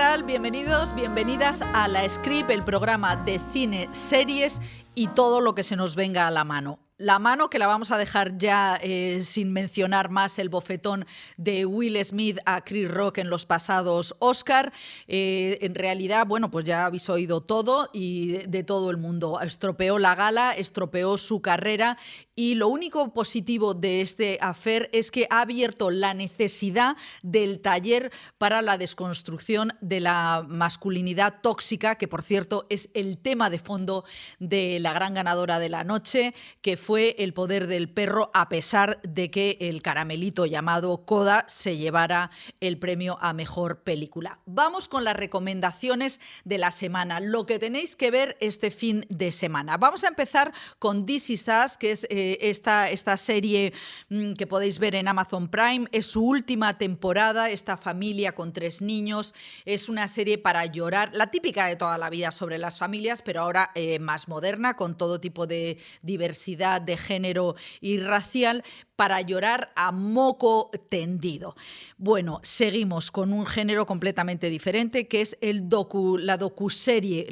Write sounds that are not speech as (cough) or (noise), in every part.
Bienvenidos, bienvenidas a La Script, el programa de cine, series y todo lo que se nos venga a la mano la mano que la vamos a dejar ya eh, sin mencionar más el bofetón de Will Smith a Chris Rock en los pasados Oscar. Eh, en realidad, bueno, pues ya habéis oído todo y de, todo el mundo. Estropeó la gala, estropeó su carrera y lo único positivo de este afer es que ha abierto la necesidad del taller para la desconstrucción de la masculinidad tóxica, que por cierto es el tema de fondo de la gran ganadora de la noche, que fue fue El poder del perro, a pesar de que el caramelito llamado Coda se llevara el premio a mejor película. Vamos con las recomendaciones de la semana, lo que tenéis que ver este fin de semana. Vamos a empezar con This Is que es eh, esta, esta serie mm, que podéis ver en Amazon Prime. Es su última temporada, esta familia con tres niños. Es una serie para llorar, la típica de toda la vida sobre las familias, pero ahora eh, más moderna, con todo tipo de diversidad de género y racial, para llorar a moco tendido. Bueno, seguimos con un género completamente diferente que es la docuserie,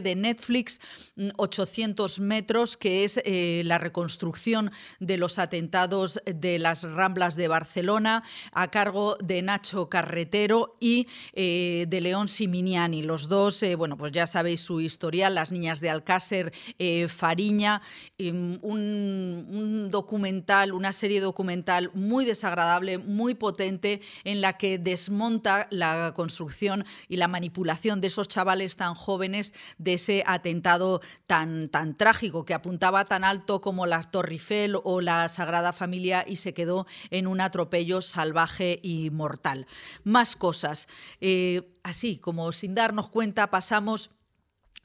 de Netflix 800 mm, metros, que es eh, la reconstrucción de los atentados de las Ramblas de Barcelona a cargo de Nacho Carretero y eh, de León Siminiani. Los dos, eh, bueno, pues ya sabéis su historial, las niñas de Alcácer, Fariña, em, un, un documental, una serie documental muy desagradable, muy potente, en la que desmonta la construcción y la manipulación de esos chavales tan jóvenes de ese atentado tan, tan trágico que apuntaba tan alto como la Torre Eiffel o la Sagrada Familia y se quedó en un atropello salvaje y mortal. Más cosas. Eh, así como sin darnos cuenta pasamos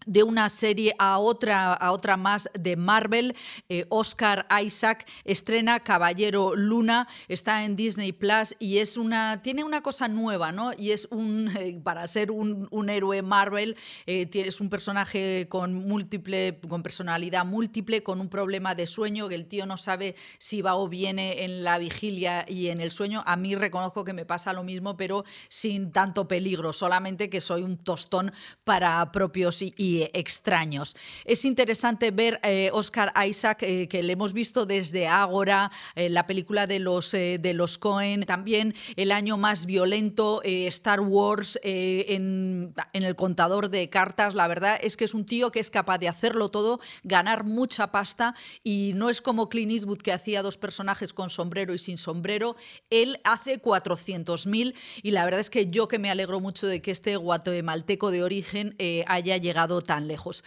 de una serie a otra, a otra más de Marvel. Eh, Oscar Isaac estrena Caballero Luna, está en Disney Plus y es una, tiene una cosa nueva, ¿no? Y es un, eh, para ser un, héroe Marvel, eh, es un personaje con múltiple, con personalidad múltiple, con un problema de sueño, que el tío no sabe si va o viene en la vigilia y en el sueño. A mí reconozco que me pasa lo mismo, pero sin tanto peligro, solamente que soy un tostón para propios y extraños. Es interesante ver eh, Oscar Isaac, eh, que le hemos visto desde Ágora, eh, la película de los, de los Cohen, también el año más violento, Star Wars, en, en, el contador de cartas. La verdad es que es un tío que es capaz de hacerlo todo, ganar mucha pasta y no es como Clint Eastwood que hacía dos personajes con sombrero y sin sombrero. Él hace 400.000 y la verdad es que yo que me alegro mucho de que este guatemalteco de origen haya llegado tan lejos.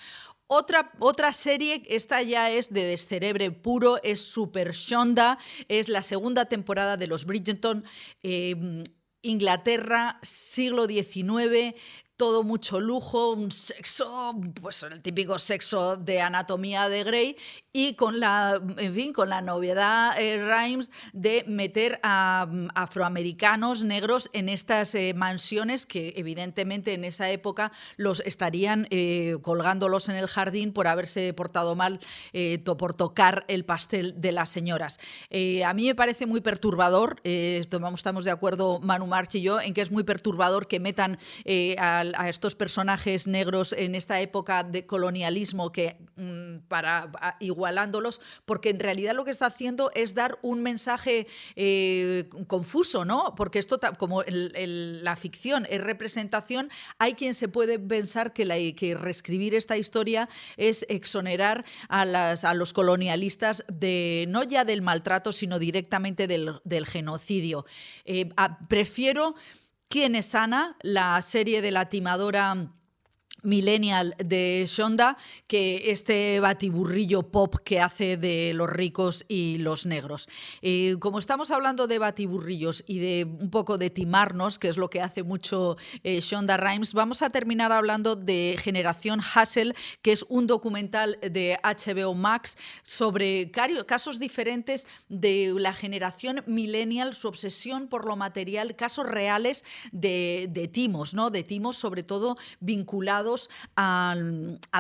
Otra, otra, serie, esta ya es de descerebre puro, es Super Shonda, es la segunda temporada de los Bridgerton. Eh, Inglaterra, siglo XIX, todo mucho lujo, un sexo, pues el típico sexo de anatomía de Grey y con la, en fin, con la novedad eh, de meter a mm, afroamericanos negros en estas eh, mansiones que evidentemente en esa época los estarían eh, colgándolos en el jardín por haberse portado mal, por tocar el pastel de las señoras. a mí me parece muy perturbador, estamos de acuerdo Manu March y yo, en que es muy perturbador que metan a, estos personajes negros en esta época de colonialismo que para igual igualándolos, porque en realidad lo que está haciendo es dar un mensaje eh, confuso, ¿no? Porque esto, como la ficción es representación, hay quien se puede pensar que, que reescribir esta historia es exonerar a, las, a los colonialistas de no ya del maltrato, sino directamente del, genocidio. Eh, prefiero ¿Quién es Ana? La serie de la timadora millennial de Shonda que este batiburrillo pop que hace de los ricos y los negros. Eh, como estamos hablando de batiburrillos y de un poco de timarnos, que es lo que hace mucho eh, Shonda Rhimes, vamos a terminar hablando de Generación Hustle, que es un documental de HBO Max sobre casos diferentes de la generación millennial, su obsesión por lo material, casos reales de, de timos, ¿no? De timos sobre todo vinculados a,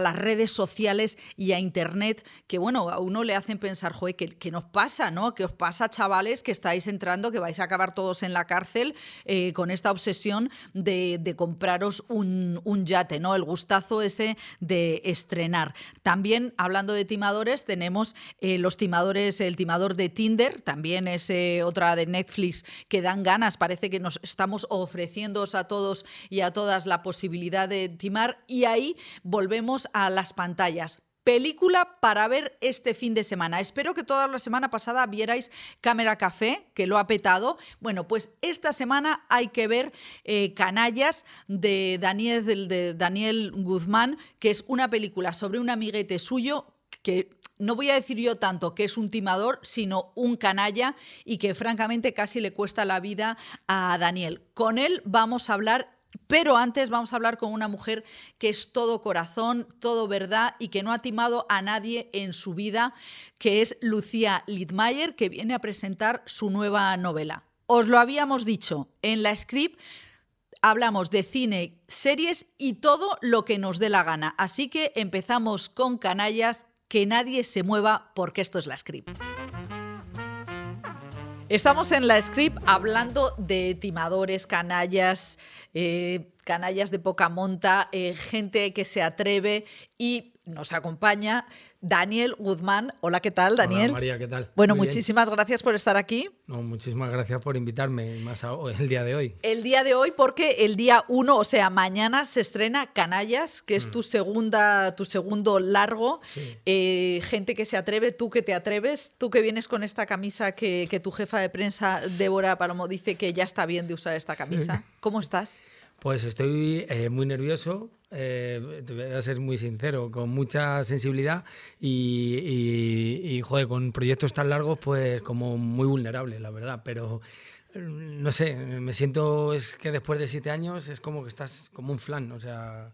las redes sociales y a Internet, que bueno, a uno le hacen pensar, joder, ¿qué, nos pasa? ¿no? ¿Qué os pasa, chavales, que estáis entrando, que vais a acabar todos en la cárcel eh, con esta obsesión de, compraros un, yate, ¿no? El gustazo ese de estrenar. También, hablando de timadores, tenemos eh, los timadores, el timador de Tinder, también es eh, otra de Netflix que dan ganas, parece que nos estamos ofreciendo a todos y a todas la posibilidad de timar y ahí volvemos a las pantallas. Película para ver este fin de semana. Espero que toda la semana pasada vierais Cámara Café, que lo ha petado. Bueno, pues esta semana hay que ver eh, Canallas de Daniel, de Daniel Guzmán, que es una película sobre un amiguete suyo que no voy a decir yo tanto que es un timador, sino un canalla y que francamente casi le cuesta la vida a Daniel. Con él vamos a hablar pero antes vamos a hablar con una mujer que es todo corazón, todo verdad y que no ha timado a nadie en su vida, que es Lucía Littmayer, que viene a presentar su nueva novela. Os lo habíamos dicho, en la script hablamos de cine, series y todo lo que nos dé la gana. Así que empezamos con canallas, que nadie se mueva porque esto es la script. Estamos en la script hablando de timadores, canallas, eh, canallas de poca monta, eh, gente que se atreve y nos acompaña Daniel Guzmán. Hola, ¿qué tal, Daniel? Hola, María, ¿qué tal? Bueno, muchísimas gracias por estar aquí. No, muchísimas gracias por invitarme más el día de hoy. El día de hoy porque el día 1, o sea, mañana se estrena Canallas, que es mm. tu segunda, tu segundo largo. Eh, gente que se atreve, tú que te atreves, tú que vienes con esta camisa que, tu jefa de prensa, Débora Palomo, dice que ya está bien de usar esta camisa. ¿Cómo estás? Pues estoy eh, muy nervioso, eh, te voy a ser muy sincero, con mucha sensibilidad y, joder, con proyectos tan largos, pues como muy vulnerable, la verdad. Pero no sé, me siento es que después de siete años es como que estás como un flan, o sea,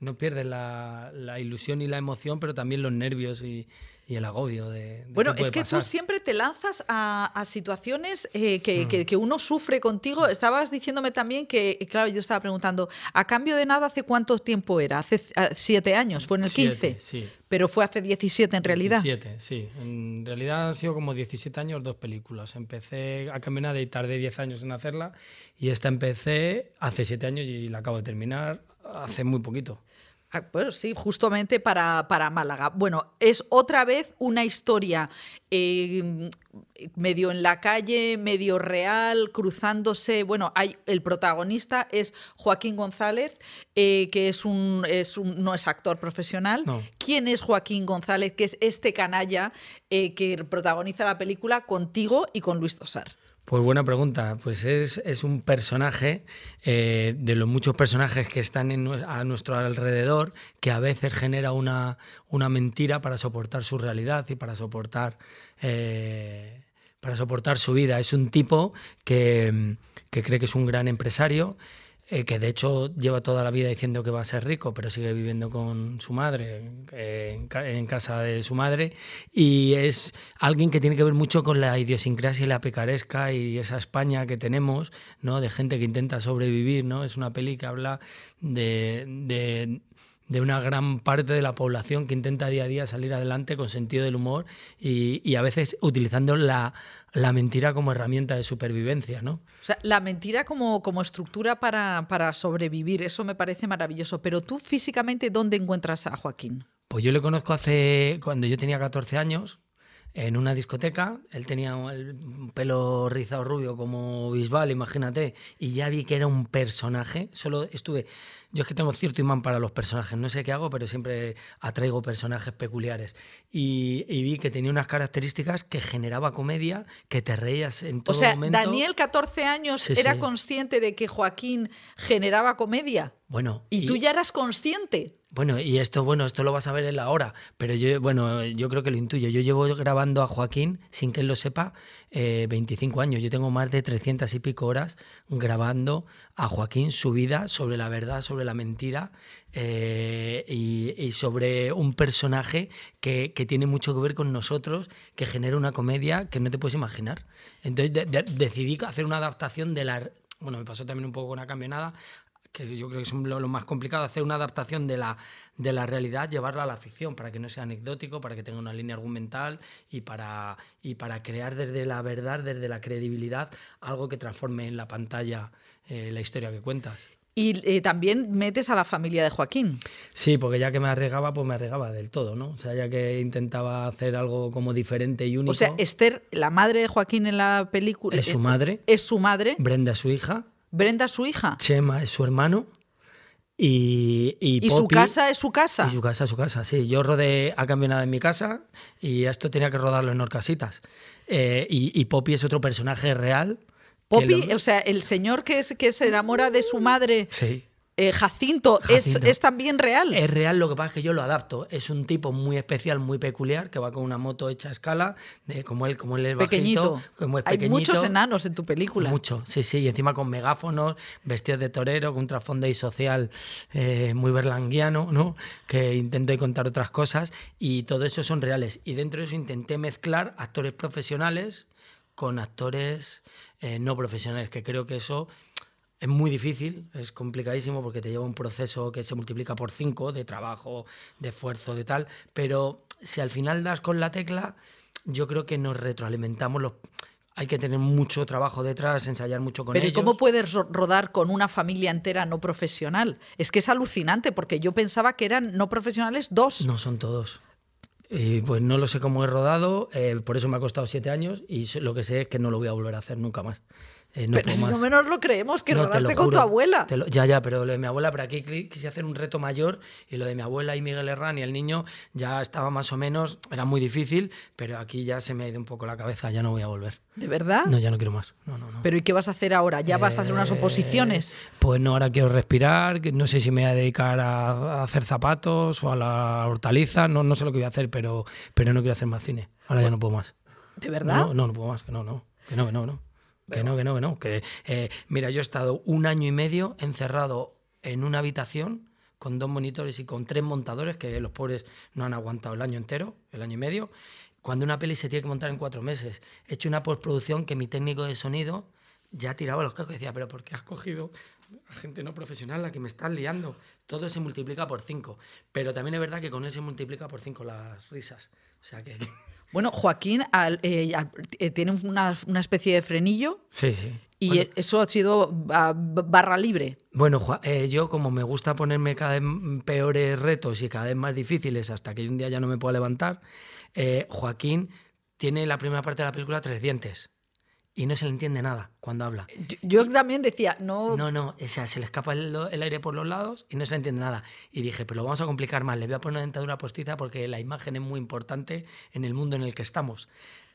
no pierdes la, la ilusión y la emoción, pero también los nervios y, y el agobio de... bueno, es que tú siempre te lanzas a, situaciones eh, mm. que, uno sufre contigo. Estabas diciéndome también que, claro, yo estaba preguntando, ¿a cambio de nada hace cuánto tiempo era? Hace siete años, fue en el 15. Sí. Pero fue hace 17 en realidad. 17, sí. En realidad han sido como 17 años dos películas. Empecé a caminar y tardé 10 años en hacerla y esta empecé hace siete años y la acabo de terminar hace muy poquito. Bueno, sí, justamente para, para, Málaga. Bueno, es otra vez una historia eh, medio en la calle, medio real, cruzándose. Bueno, hay, el protagonista es Joaquín González, eh, que es un, es un, no es actor profesional. ¿Quién es Joaquín González? Que es este canalla eh, que protagoniza la película contigo y con Luis Tosar. Pues buena pregunta. Pues es, un personaje eh, de los muchos personajes que están a nuestro alrededor que a veces genera una, una mentira para soportar su realidad y para soportar, eh, para soportar su vida. Es un tipo que, que cree que es un gran empresario eh, que de hecho lleva toda la vida diciendo que va a ser rico, pero sigue viviendo con su madre, en, casa de su madre, y es alguien que tiene que ver mucho con la idiosincrasia y la picaresca y esa España que tenemos, ¿no? de gente que intenta sobrevivir, ¿no? es una peli que habla de, de de una gran parte de la población que intenta día a día salir adelante con sentido del humor y, a veces utilizando la, mentira como herramienta de supervivencia, ¿no? O sea, la mentira como, como estructura para, para sobrevivir, eso me parece maravilloso. Pero tú físicamente, ¿dónde encuentras a Joaquín? Pues yo le conozco hace, cuando yo tenía 14 años, en una discoteca. Él tenía el pelo rizado rubio como Bisbal, imagínate. Y ya vi que era un personaje. Solo estuve. Yo es que tengo cierto imán para los personajes. No sé qué hago, pero siempre atraigo personajes peculiares. Y, vi que tenía unas características que generaba comedia, que te reías en todo momento. O sea, Daniel, 14 años, era consciente de que Joaquín generaba comedia. Bueno. ¿Y, tú ya eras consciente? Bueno, y esto, bueno, esto lo vas a ver en la hora, pero yo, bueno, yo creo que lo intuyo. Yo llevo grabando a Joaquín, sin que él lo sepa, 25 eh, años. Yo tengo más de 300 y pico horas grabando a Joaquín su vida sobre la verdad, sobre la mentira eh, y, sobre un personaje que, tiene mucho que ver con nosotros, que genera una comedia que no te puedes imaginar. Entonces decidí hacer una adaptación de la... Bueno, me pasó también un poco con una camionada, que yo creo que es lo, lo, más complicado, hacer una adaptación de la, de la realidad, llevarla a la ficción, para que no sea anecdótico, para que tenga una línea argumental y para, y para crear desde la verdad, desde la credibilidad, algo que transforme en la pantalla eh, la historia que cuentas. Y eh, también metes a la familia de Joaquín. Sí, porque ya que me arregaba, pues me arregaba del todo, ¿no? O sea, ya que intentaba hacer algo como diferente y único. O sea, Esther, la madre de Joaquín en la película. Es su madre. Es su madre. Brenda, su hija. Brenda, su hija. Chema es su hermano. Y, y, ¿Y su casa es su casa. Y su casa es su casa, sí. Yo rodé a cambio nada en mi casa y esto tenía que rodarlo en Orcasitas. Eh, y, y Poppy es otro personaje real Poppy, lo... o sea, el señor que, es, que se enamora de su madre. Sí. Eh, Jacinto, Jacinto. Es, es, también real. Es real, lo que pasa es que yo lo adapto. Es un tipo muy especial, muy peculiar, que va con una moto hecha a escala, de, como él, como él es pequeñito. bajito, como es Hay pequeñito. muchos enanos en tu película. Mucho, sí, sí, y encima con megáfonos, vestidos de torero, con un trasfondo y social eh, muy berlanguiano, ¿no? Que intento contar otras cosas, y todo eso son reales. Y dentro de eso intenté mezclar actores profesionales con actores eh, no profesionales, que creo que eso es muy difícil, es complicadísimo porque te lleva un proceso que se multiplica por cinco de trabajo, de esfuerzo, de tal, pero si al final das con la tecla, yo creo que nos retroalimentamos los... Hay que tener mucho trabajo detrás, ensayar mucho con Pero ellos. Pero ¿cómo puedes rodar con una familia entera no profesional? Es que es alucinante, porque yo pensaba que eran no profesionales dos. No son todos. Y pues no lo sé cómo he rodado, eh, por eso me ha costado siete años y lo que sé es que no lo voy a volver a hacer nunca más. Eh, no pero si más. no menos lo creemos, que No, rodaste con tu abuela. lo- ya, ya, pero lo de mi abuela, pero aquí quise hacer un reto mayor y lo de mi abuela y Miguel Herrán y el niño ya estaba más o menos, era muy difícil, pero aquí ya se me ha ido un poco la cabeza, ya no voy a volver. ¿De verdad? No, ya no quiero más. No, no, no. ¿Pero y qué vas a hacer ahora? ¿Ya vas a hacer unas Eh, oposiciones? Pues no, ahora quiero respirar, no sé si me voy a dedicar a, a hacer zapatos o a la hortaliza, no, no sé lo que voy a hacer, pero, pero no quiero hacer más cine. Ahora ya no puedo más. ¿De verdad? No, no, no puedo más, que no, no, que no, que no, que no. Que no, que no, que no. Que, eh, mira, yo he estado un año y medio encerrado en una habitación con dos monitores y con tres montadores, que los pobres no han aguantado el año entero, el año y medio, cuando una peli se tiene que montar en cuatro meses. He hecho una postproducción que mi técnico de sonido ya tiraba los cascos y decía, pero ¿por qué has cogido a gente no profesional la que me estás liando? Todo se multiplica por cinco. Pero también es verdad que con él se multiplica por cinco las risas. O sea que... Bueno, Joaquín al- eh, al- eh, tiene una, una especie de frenillo Sí, sí. y Bueno, eso ha sido ah, barra libre. Bueno, eh, yo como me gusta ponerme cada vez peores retos y cada vez más difíciles hasta que un día ya no me puedo levantar, Joaquín tiene la primera parte de la película tres dientes y no se le entiende nada cuando habla. Yo, yo también decía, no, No, no, o sea, se le escapa el, el aire por los lados y no se le entiende nada. Y dije, pero lo vamos a complicar más, le voy a poner una dentadura postiza porque la imagen es muy importante en el mundo en el que estamos.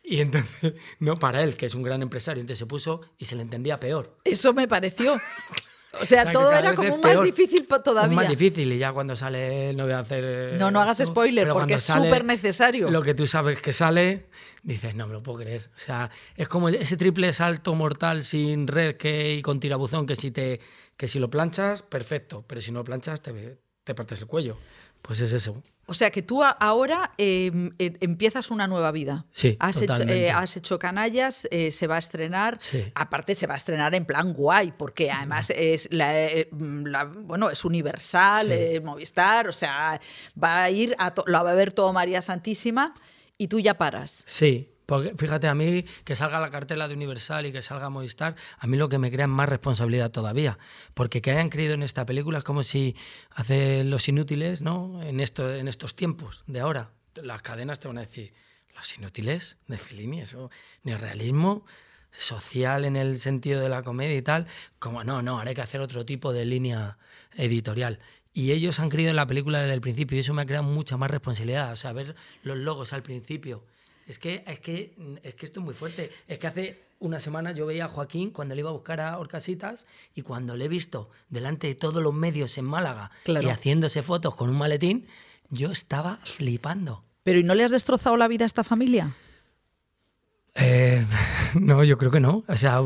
Y entonces, (laughs) no para él, que es un gran empresario, entonces se puso y se le entendía peor. eso me pareció. (laughs) O sea, O sea, que todo era como más peor. difícil todavía. Más difícil y ya cuando sale, no voy a hacer... eh, No, no hagas esto, spoiler, porque es súper necesario. Lo que tú sabes que sale, dices, no me lo puedo creer. O sea, es como ese triple salto mortal sin red que, y con tirabuzón que si, te, que si lo planchas, perfecto, pero si no lo planchas te, te partes el cuello. Pues es eso. O sea, que tú ahora eh, eh, empiezas una nueva vida. Sí, has hecho, eh, has hecho Canallas, eh, se va a estrenar. Sí. Aparte, se va a estrenar en plan guay, porque además es, la, eh, la- bueno, es universal, Sí. Movistar, o sea, va a ir, a lo va a ver todo María Santísima y tú ya paras. Sí, porque fíjate, a mí que salga la cartela de Universal y que salga Movistar, a mí lo que me crea es más responsabilidad todavía. Porque que hayan creído en esta película es como si hace los inútiles, ¿no? En, esto, en estos tiempos de ahora. Las cadenas te van a decir, los inútiles de Fellini, eso, ni realismo social en el sentido de la comedia y tal, como no, no, hay que hacer otro tipo de línea editorial. Y ellos han creído en la película desde el principio y eso me ha creado mucha más responsabilidad. O sea, ver los logos al principio. Es que, es que, es que esto es muy fuerte. Es que hace una semana yo veía a Joaquín cuando le iba a buscar a Orcasitas y cuando le he visto delante de todos los medios en Málaga Claro. y haciéndose fotos con un maletín, yo estaba flipando. Pero ¿y no le has destrozado la vida a esta familia? Eh, (laughs) no, yo creo que no. O sea,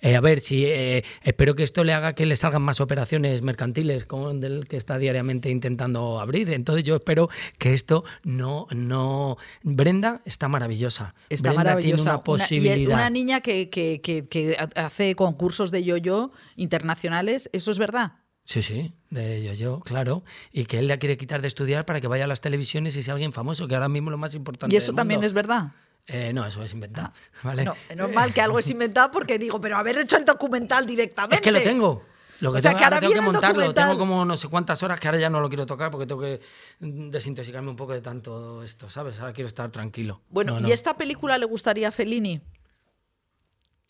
eh, a ver, si eh, espero que esto le haga que le salgan más operaciones mercantiles como del que está diariamente intentando abrir. Entonces yo espero que esto no, no. Brenda está maravillosa. Está Brenda maravillosa. tiene una y posibilidad. una niña que, que- que- que hace concursos de yo-yo internacionales, ¿eso es verdad? Sí, sí, de yo, yo, claro. Y que él le quiere quitar de estudiar para que vaya a las televisiones y sea alguien famoso, que ahora mismo es lo más importante. ¿Y eso también es verdad? Eh, no, eso es inventado. Ah, (laughs) ¿vale? No, es normal que algo es inventado porque digo, pero haber hecho el documental directamente. Es que lo tengo. Lo que O sea, tengo, que ahora tengo que montarlo. documental. Tengo como no sé cuántas horas que ahora ya no lo quiero tocar porque tengo que desintoxicarme un poco de tanto esto, ¿sabes? Ahora quiero estar tranquilo. Bueno, No, ¿y no. esta película le gustaría a Fellini?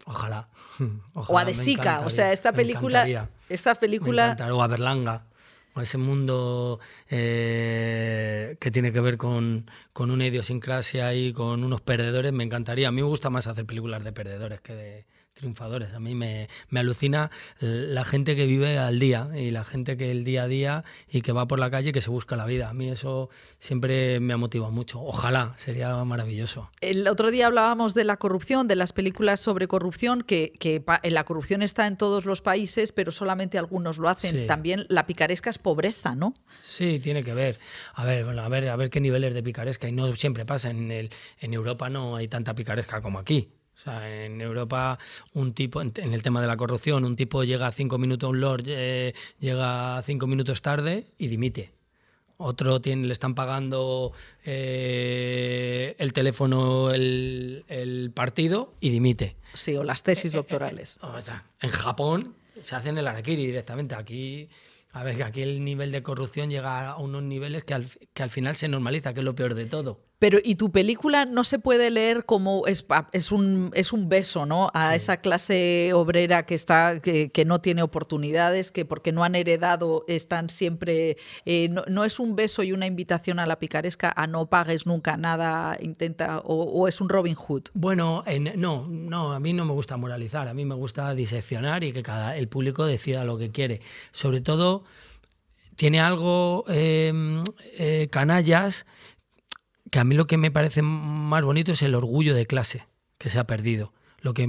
Ojalá. (laughs) O Ojalá, a De Sica. O sea, esta película. Esta película. O a Berlanga. O ese mundo eh, que tiene que ver con, con una idiosincrasia y con unos perdedores, me encantaría. A mí me gusta más hacer películas de perdedores que de triunfadores. A mí me, me alucina la gente que vive al día y la gente que el día a día y que va por la calle y que se busca la vida. A mí eso siempre me ha motivado mucho. Ojalá, sería maravilloso. El otro día hablábamos de la corrupción, de las películas sobre corrupción, que, que la corrupción está en todos los países, pero solamente algunos lo hacen. Sí. También la picaresca es pobreza, ¿no? Sí, tiene que ver. A ver, bueno, a ver, a ver qué niveles de picaresca. Y no siempre pasa. En, el, en Europa no hay tanta picaresca como aquí. O sea, en Europa un tipo, en, el tema de la corrupción, un tipo llega cinco minutos, un lord eh, llega cinco minutos tarde y dimite. Otro tiene, le están pagando eh, el teléfono, el, el partido y dimite. Sí, o las tesis doctorales. O sea, en Japón se hacen el harakiri directamente. Aquí, a ver, que aquí el nivel de corrupción llega a unos niveles que al, que al final se normaliza, que es lo peor de todo. Pero, y tu película no se puede leer como es, es, un, es un beso, ¿no? A esa clase obrera que está, que, que no tiene oportunidades, que porque no han heredado están siempre. eh, no, no es un beso y una invitación a la picaresca a no pagues nunca nada, intenta, o, o es un Robin Hood. Bueno, en- no, no, a mí no me gusta moralizar, a mí me gusta diseccionar y que cada el público decida lo que quiere. Sobre todo, tiene algo eh, eh, canallas que a mí lo que me parece más bonito es el orgullo de clase que se ha perdido. Lo que,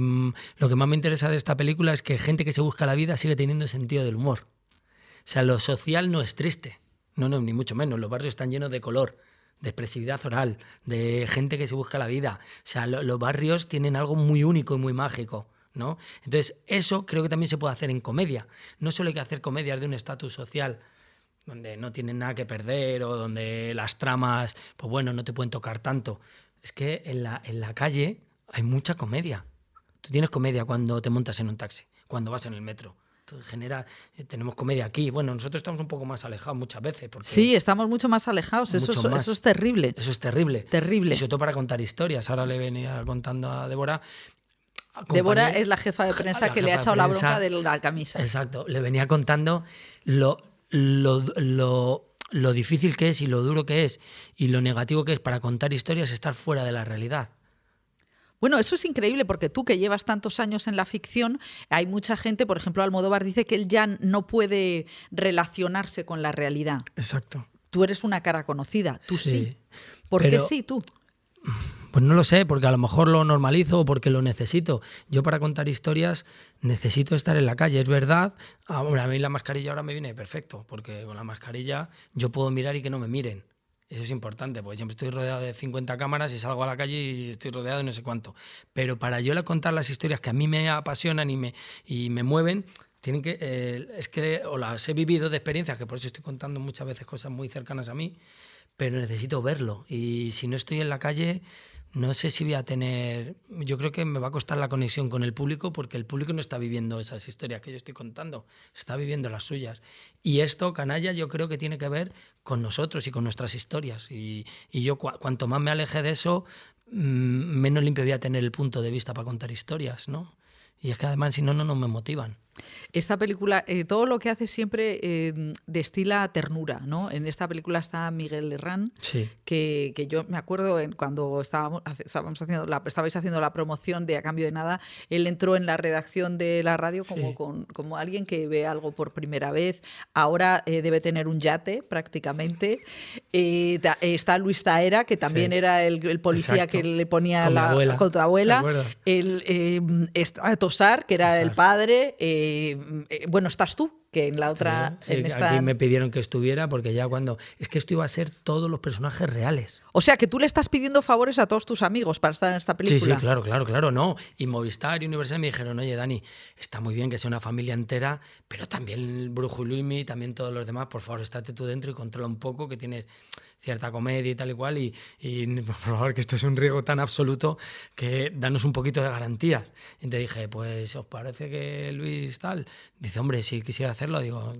lo que más me interesa de esta película es que gente que se busca la vida sigue teniendo sentido del humor. O sea, lo social no es triste, no, no, ni mucho menos. Los barrios están llenos de color, de expresividad oral, de gente que se busca la vida. O sea, lo- los barrios tienen algo muy único y muy mágico. ¿no? Entonces, eso creo que también se puede hacer en comedia. No solo hay que hacer comedias de un estatus social donde no tienen nada que perder o donde las tramas, pues bueno, no te pueden tocar tanto. Es que en la, en la calle hay mucha comedia. Tú tienes comedia cuando te montas en un taxi, cuando vas en el metro. Tú genera, eh, tenemos comedia aquí. Bueno, nosotros estamos un poco más alejados muchas veces. Porque Sí, estamos mucho más alejados. Eso, es- más. eso es terrible. Eso es terrible. Terrible. Y sobre todo para contar historias. Ahora le venía contando a Débora. Débora es la jefa de (laughs) prensa la que le ha echado la bronca de la camisa. Exacto, le venía contando lo, lo, lo, lo difícil que es y lo duro que es y lo negativo que es para contar historias estar fuera de la realidad. Bueno, eso es increíble porque tú que llevas tantos años en la ficción, hay mucha gente, por ejemplo, Almodóvar dice que él ya no puede relacionarse con la realidad. Exacto. Tú eres una cara conocida, tú sí. Sí, ¿Por qué sí tú? Pues no lo sé, porque a lo mejor lo normalizo o porque lo necesito. Yo para contar historias necesito estar en la calle, es verdad. Ah, a mí la mascarilla ahora me viene perfecto, porque con la mascarilla yo puedo mirar y que no me miren. Eso es importante, porque siempre estoy rodeado de 50 cámaras y salgo a la calle y estoy rodeado de no sé cuánto. Pero para yo contar las historias que a mí me apasionan y me, y me mueven, tienen que, eh, es que o las he vivido de experiencias, que por eso estoy contando muchas veces cosas muy cercanas a mí, pero necesito verlo. Y si no estoy en la calle, no sé si voy a tener. Yo creo que me va a costar la conexión con el público porque el público no está viviendo esas historias que yo estoy contando, está viviendo las suyas. Y esto, canalla, yo creo que tiene que ver con nosotros y con nuestras historias. Y, y yo, cua- cuanto más me aleje de eso, mm, menos limpio voy a tener el punto de vista para contar historias, ¿no? Y es que además, si no, no me motivan. Esta película, eh, todo lo que hace siempre eh, destila ternura, ¿no? En esta película está Miguel Herrán, Sí. que, que yo me acuerdo en cuando estábamos, estábamos haciendo la, estabais haciendo la promoción de A Cambio de Nada, él entró en la redacción de la radio como, Sí. con, como alguien que ve algo por primera vez. Ahora eh, debe tener un yate prácticamente. Eh, está Luis Taera, que también Sí. era el, el policía Exacto. que le ponía Con la, abuela, con tu ¿te abuela. El, está Tosar, que era el padre. Eh, eh, bueno, estás tú, que en la otra... Sí, en esta- Aquí me pidieron que estuviera porque ya cuando... Es que esto iba a ser todos los personajes reales. O sea, que tú le estás pidiendo favores a todos tus amigos para estar en esta Sí, película. sí, claro, claro, claro, no. Y Movistar y Universal me dijeron, oye, Dani, está muy bien que sea una familia entera, pero también el Brujo y Luimi, también todos los demás, por favor, estate tú dentro y controla un poco, que tienes cierta comedia y tal y cual, y, (laughs) por favor, que esto es un riesgo tan absoluto que danos un poquito de garantías. Y te dije, pues, ¿os parece que Luis tal? Dice, hombre, si quisiera hacerlo, digo,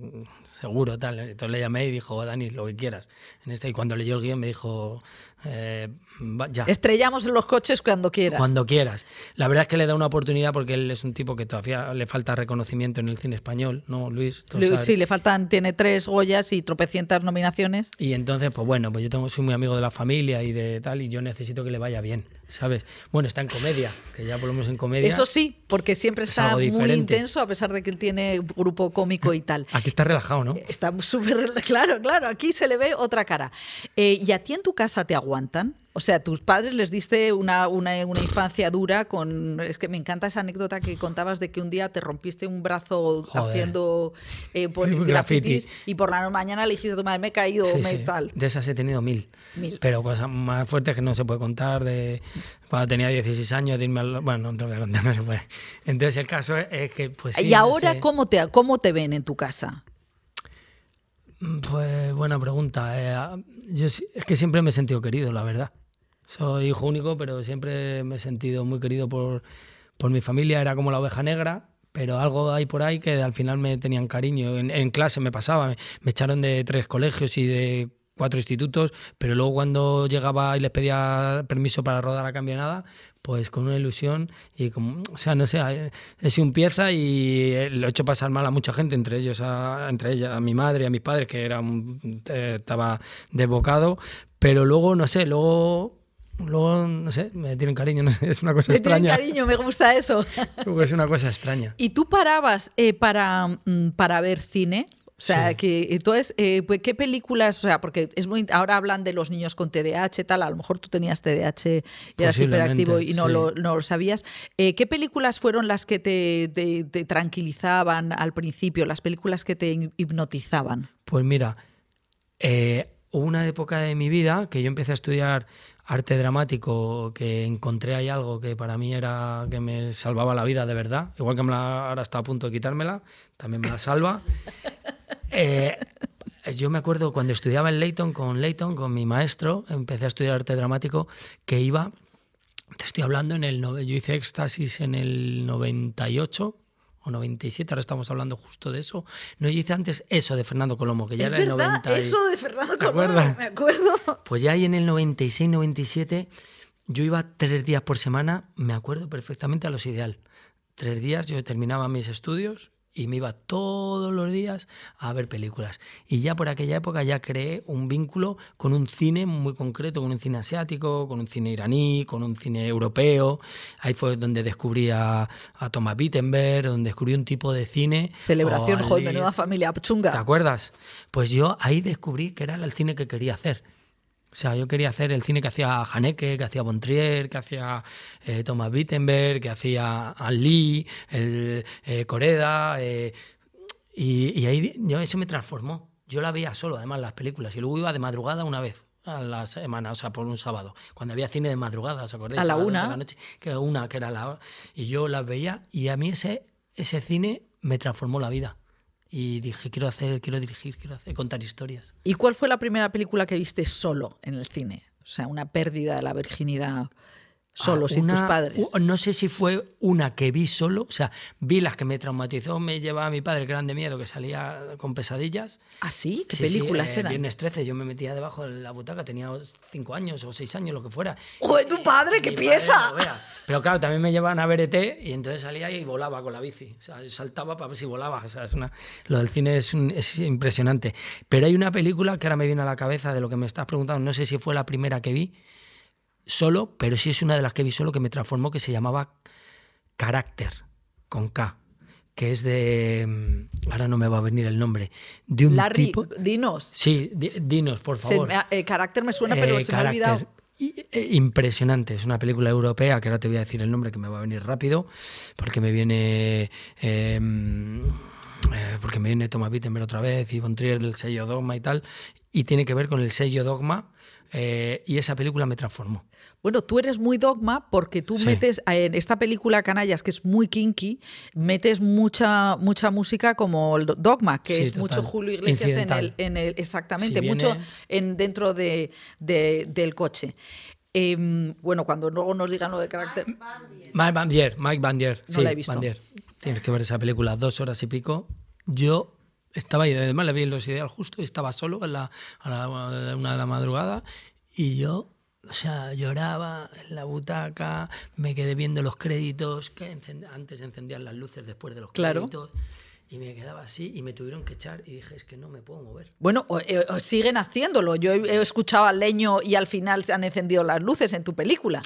seguro, tal. Entonces le llamé y dijo, Dani, lo que quieras. En este, y cuando leyó el guion me dijo, eh, ya. Estrellamos en los coches cuando quieras. Cuando quieras. La verdad es que le da una oportunidad porque él es un tipo que todavía le falta reconocimiento en el cine español, ¿no, Luis? Sabes. Sí, le faltan, tiene tres Goyas y tropecientas nominaciones. Y entonces, pues bueno, pues yo tengo, soy muy amigo de la familia y de tal, y yo necesito que le vaya bien, ¿sabes? Bueno, está en comedia, que ya por lo menos en comedia. Eso sí, porque siempre Es está muy intenso, a pesar de que él tiene grupo cómico y tal. Aquí está relajado, ¿no? Está súper (laughs) claro, claro, aquí se le ve otra cara. Eh, ¿Y a ti en tu casa te aguantan? O sea, tus padres les diste una, una, una infancia dura con... Es que me encanta esa anécdota que contabas de que un día te rompiste un brazo Joder. haciendo eh, por Sí, grafitis graffiti. y por la mañana le dijiste a tu madre, me he caído, Sí, me sí. tal. De esas he tenido mil. Mil. Pero cosas más fuertes que no se puede contar. De cuando tenía 16 años, de irme al. Bueno, no te lo voy a contar, no se puede. Entonces, el caso es, es que, pues. ¿Y no ahora sé. cómo, te, cómo te ven en tu casa? Pues buena pregunta. Eh, yo es que siempre me he sentido querido, la verdad. Soy hijo único, pero siempre me he sentido muy querido por, por mi familia. Era como la oveja negra, pero algo hay por ahí que al final me tenían cariño. En, en clase me pasaba, me, me echaron de tres colegios y de cuatro institutos, pero luego cuando llegaba y les pedía permiso para rodar a cambio de nada, pues con una ilusión y como, o sea, no sé, he sido un pieza y eh, lo he hecho pasar mal a mucha gente, entre ellos a, entre ellas a mi madre, a mis padres, que era eh, estaba desbocado, pero luego, no sé, luego, luego, no sé, me tienen cariño, no sé, es una cosa Me tienen extraña. cariño, me gusta eso. Luego (laughs) Es una cosa extraña. ¿Y tú parabas eh, para, mm, para ver cine? O sea, Sí. que entonces, eh, pues, ¿qué películas? O sea, porque es muy, ahora hablan de los niños con TDAH, tal, a lo mejor tú tenías TDAH y eras hiperactivo y no, sí. lo, no lo sabías. Eh, ¿Qué películas fueron las que te, te- te tranquilizaban al principio, las películas que te hipnotizaban? Pues mira, eh, hubo una época de mi vida que yo empecé a estudiar arte dramático, que encontré ahí algo que para mí era que me salvaba la vida de verdad, igual que me la- ahora está a punto de quitármela, también me la salva. (laughs) Eh, yo me acuerdo cuando estudiaba en Leighton con Leighton, con mi maestro, empecé a estudiar arte dramático, que iba, te estoy hablando en el, yo hice éxtasis en el 98 o 97, ahora estamos hablando justo de eso. No, yo hice antes eso de Fernando Colomo, que ya es era el verdad, 90 y- eso de Fernando ¿Te Colomo, me acuerdo. Pues ya ahí en el 96, 97, yo iba tres días por semana, me acuerdo perfectamente a los ideal. Tres días yo terminaba mis estudios y me iba todos los días a ver películas. Y ya por aquella época ya creé un vínculo con un cine muy concreto, con un cine asiático, con un cine iraní, con un cine europeo. Ahí fue donde descubrí a, a Thomas Wittenberg, donde descubrí un tipo de cine. Celebración, o a joder, menuda familia ¿Te chunga. acuerdas? Pues yo ahí descubrí que era el cine que quería hacer. O sea, yo quería hacer el cine que hacía Haneke, que hacía Bontrier, que hacía eh, Thomas Wittenberg, que hacía Lee, el eh, Coreda. eh, y, y ahí yo, eso me transformó. Yo la veía solo, además, las películas. Y luego iba de madrugada una vez a la semana, o sea, por un sábado. Cuando había cine de madrugada, ¿os acordáis? A la una. de la noche, que era una, que era la hora. Y yo las veía y a mí ese, ese cine me transformó la vida. Y dije, quiero hacer, quiero dirigir, quiero hacer, contar historias. ¿Y cuál fue la primera película que viste solo en el cine? O sea, una pérdida de la virginidad solo, Ah, sin tus padres. No sé si fue una que vi solo, o sea, vi las que me traumatizó, me llevaba a mi padre, que eran de miedo, que salía con pesadillas. ¿Ah, sí? ¿Qué Sí, sí, películas eh, eran? Viernes 13, yo me metía debajo de la butaca, tenía cinco años o seis años, lo que fuera. ¡Joder, tu padre, qué padre pieza! Pero claro, también me llevaban a ver ET y entonces salía y volaba con la bici. O sea, saltaba para ver si volaba. O sea, es una- lo del cine es, un- es impresionante. Pero hay una película que ahora me viene a la cabeza de lo que me estás preguntando. No sé si fue la primera que vi solo, pero sí es una de las que vi solo que me transformó, que se llamaba Carácter, con K. Que es de. mm, Ahora no me va a venir el nombre. De un Larry, tipo. dinos. Sí, di- dinos, por favor. me eh, carácter me suena, pero Eh, se me ha carácter. olvidado. Eh, Impresionante, es una película europea que ahora te voy a decir el nombre que me va a venir rápido, porque me viene. eh, eh, porque me viene Thomas Wittenberg otra vez y Von Trier del sello Dogma y tal, y tiene que ver con el sello Dogma, y esa película me transformó. Bueno, tú eres muy dogma porque tú metes en esta película Canallas, que es muy kinky, metes mucha, mucha música como el dogma, que es mucho Julio Iglesias en el, exactamente, mucho en, dentro de, del coche. Em, bueno, cuando luego nos digan lo de carácter. Mike Bandier, Mike Bandier. No la he visto. Tienes que ver esa película, dos horas y pico. Yo estaba ahí, además le vi en los ideal justo, y estaba solo a, la, una de la madrugada y yo, o sea, lloraba en la butaca, me quedé viendo los créditos, que antes encendían las luces después de los créditos. Y me quedaba así y me tuvieron que echar y dije, es que no me puedo mover. Bueno, eh, siguen haciéndolo. Yo he, escuchado al leño y al final se han encendido las luces en tu película.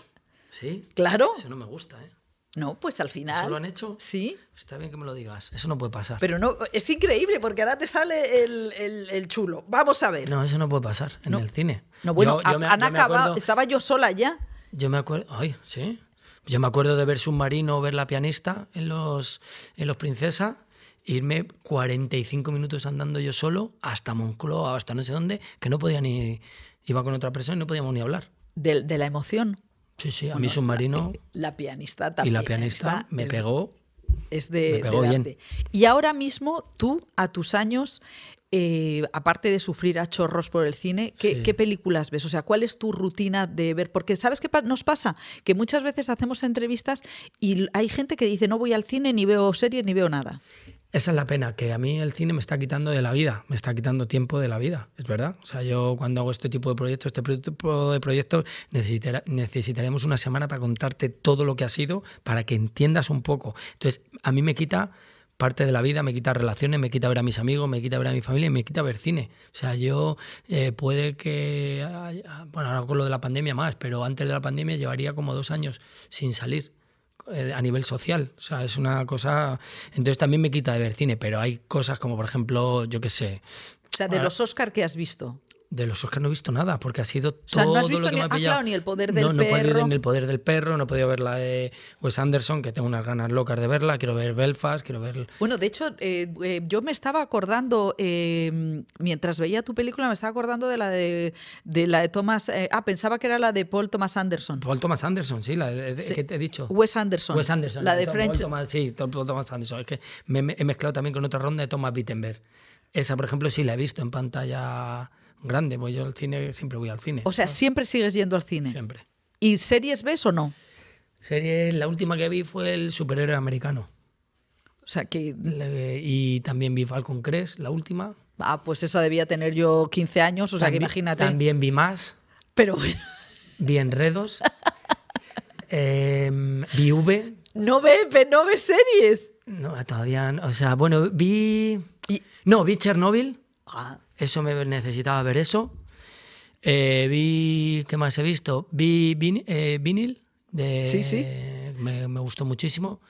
¿Sí? Claro. Eso no me gusta, ¿eh? No, pues al final. ¿Eso lo han hecho? Sí. Está bien que me lo digas. Eso no puede pasar. Pero no, es increíble porque ahora te sale el, chulo. Vamos a ver. No, eso no puede pasar en el cine. No, bueno, han acabado. estaba yo sola ya. Yo me acuerdo. Ay, sí. Yo me acuerdo de ver Submarino, ver La pianista en los, en los Princesa, irme 45 minutos andando yo solo hasta Moncloa, hasta no sé dónde, que no podía ni. Iba con otra persona y no podíamos ni hablar. De, de la emoción. Sí, sí, a mí submarino. La, pianista también. Y la pianista me pegó. Es de, me Y ahora mismo, tú, a tus años, eh, aparte de sufrir a chorros por el cine, ¿qué, películas ves? O sea, ¿cuál es tu rutina de ver? Porque ¿sabes qué nos pasa? Que muchas veces hacemos entrevistas y hay gente que dice no voy al cine, ni veo series, ni veo nada. Esa es la pena, que a mí el cine me está quitando de la vida, me está quitando tiempo de la vida, es verdad. O sea, yo cuando hago este tipo de proyectos, este tipo de proyectos, necesitaremos una semana para contarte todo lo que ha sido, para que entiendas un poco. Entonces, a mí me quita parte de la vida, me quita relaciones, me quita ver a mis amigos, me quita ver a mi familia y me quita ver cine. O sea, yo eh, puede que, bueno, ahora con lo de la pandemia más, pero antes de la pandemia llevaría como dos años sin salir. Eh, a nivel social. O sea, es una cosa. Entonces también me quita de ver cine, pero hay cosas como, por ejemplo, yo qué sé. O sea, de los Oscar que has visto. De los Oscars no he visto nada, porque ha sido todo no lo que me ha pillado. Ah, ni el poder del no, no he podido en el poder del perro, no he podido ver la de Wes Anderson, que tengo unas ganas locas de verla, quiero ver Belfast, quiero ver... Bueno, de hecho, eh, eh, yo me estaba acordando, eh, mientras veía tu película, me estaba acordando de la de, de la de Thomas... ah, pensaba que era la de Paul Thomas Anderson. Paul Thomas Anderson, sí, la de, que te he dicho. Wes Anderson. Wes Anderson. La de French... sí, Paul Thomas Anderson. Es que me, he mezclado también con otra ronda de Thomas Wittenberg. Esa, por ejemplo, sí la he visto en pantalla grande, voy yo al cine, siempre voy al cine. O sea, siempre sigues yendo al cine. Siempre. ¿Y series ves o no? Series, la última que vi fue el superhéroe americano. O sea que. y también vi Falcon Crest, la última. Ah, pues esa debía tener yo 15 años, o sea que imagínate. También vi más. Pero bueno. Vi Enredos. (laughs) eh, vi V. No ve, no ve series. No, todavía. O sea, bueno, vi. No, vi Chernobyl. Ah. Eso me necesitaba ver eso. Eh, vi, ¿qué más he visto? Vi eh, Vinil, de, sí, sí. Me, gustó muchísimo.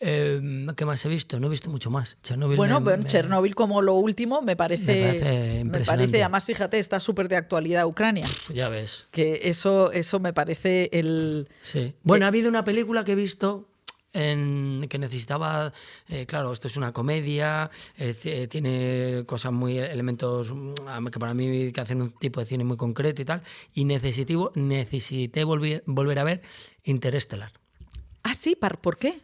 Eh, ¿Qué más he visto? No he visto mucho más. Chernobyl bueno, bueno Chernobyl como lo último me parece, me parece, además fíjate, está súper de actualidad Ucrania. Ya ves. Que eso, eso me parece el... Sí. Bueno, ha habido una película que he visto en, que necesitaba, eh, claro, esto es una comedia, eh, tiene cosas muy, elementos mm, que para mí que hacen un tipo de cine muy concreto y tal, y necesité, necesité volver, volver a ver Interestelar. Ah, sí, ¿por qué?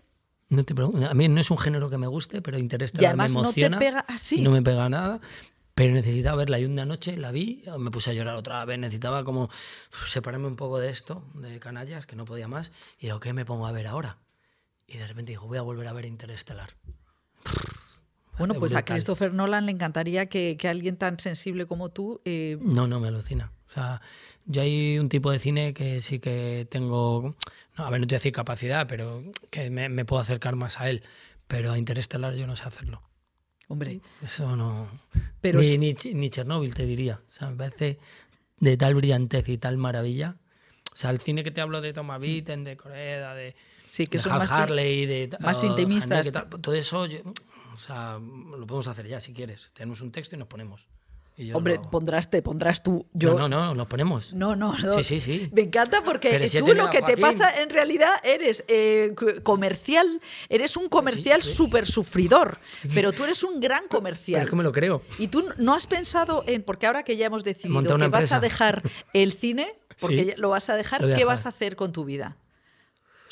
No te a mí no es un género que me guste, pero Interestelar me emociona. No te pega así. No me pega nada. Pero necesitaba verla y una noche la vi, me puse a llorar otra vez, necesitaba como separarme un poco de esto, de canallas, que no podía más, y digo, ¿qué me pongo a ver ahora? Y de repente dijo, voy a volver a ver Interestelar. (laughs) Bueno, pues a Christopher Nolan le encantaría que, alguien tan sensible como tú... Eh, no, no, me alucina. O sea, yo hay un tipo de cine que sí que tengo... No, a ver, no te voy a decir capacidad, pero que me, puedo acercar más a él. Pero a Interestelar yo no sé hacerlo. Hombre. Eso no... Pero ni, ni, ni Chernobyl, te diría. O sea, me parece de tal brillantez y tal maravilla. O sea, el cine que te hablo de Thomas Witten, de Corea, de Sí, que de son más, Harley, de más intimistas. todo eso, o sea, lo podemos hacer ya si quieres. Tenemos un texto y nos ponemos. Hombre, pondrás, te pondrás tú. Yo... No, no, no, nos ponemos. No, no, no. Sí, sí, sí. Me encanta porque tú lo que te pasa en realidad eres eh, comercial, eres un comercial súper sufridor, (laughs) pero tú eres un gran comercial. Pero es que me lo creo. Y tú no has pensado en, porque ahora que ya hemos decidido que vas a dejar el cine, (laughs) porque lo vas a dejar, ¿qué vas a hacer con tu vida?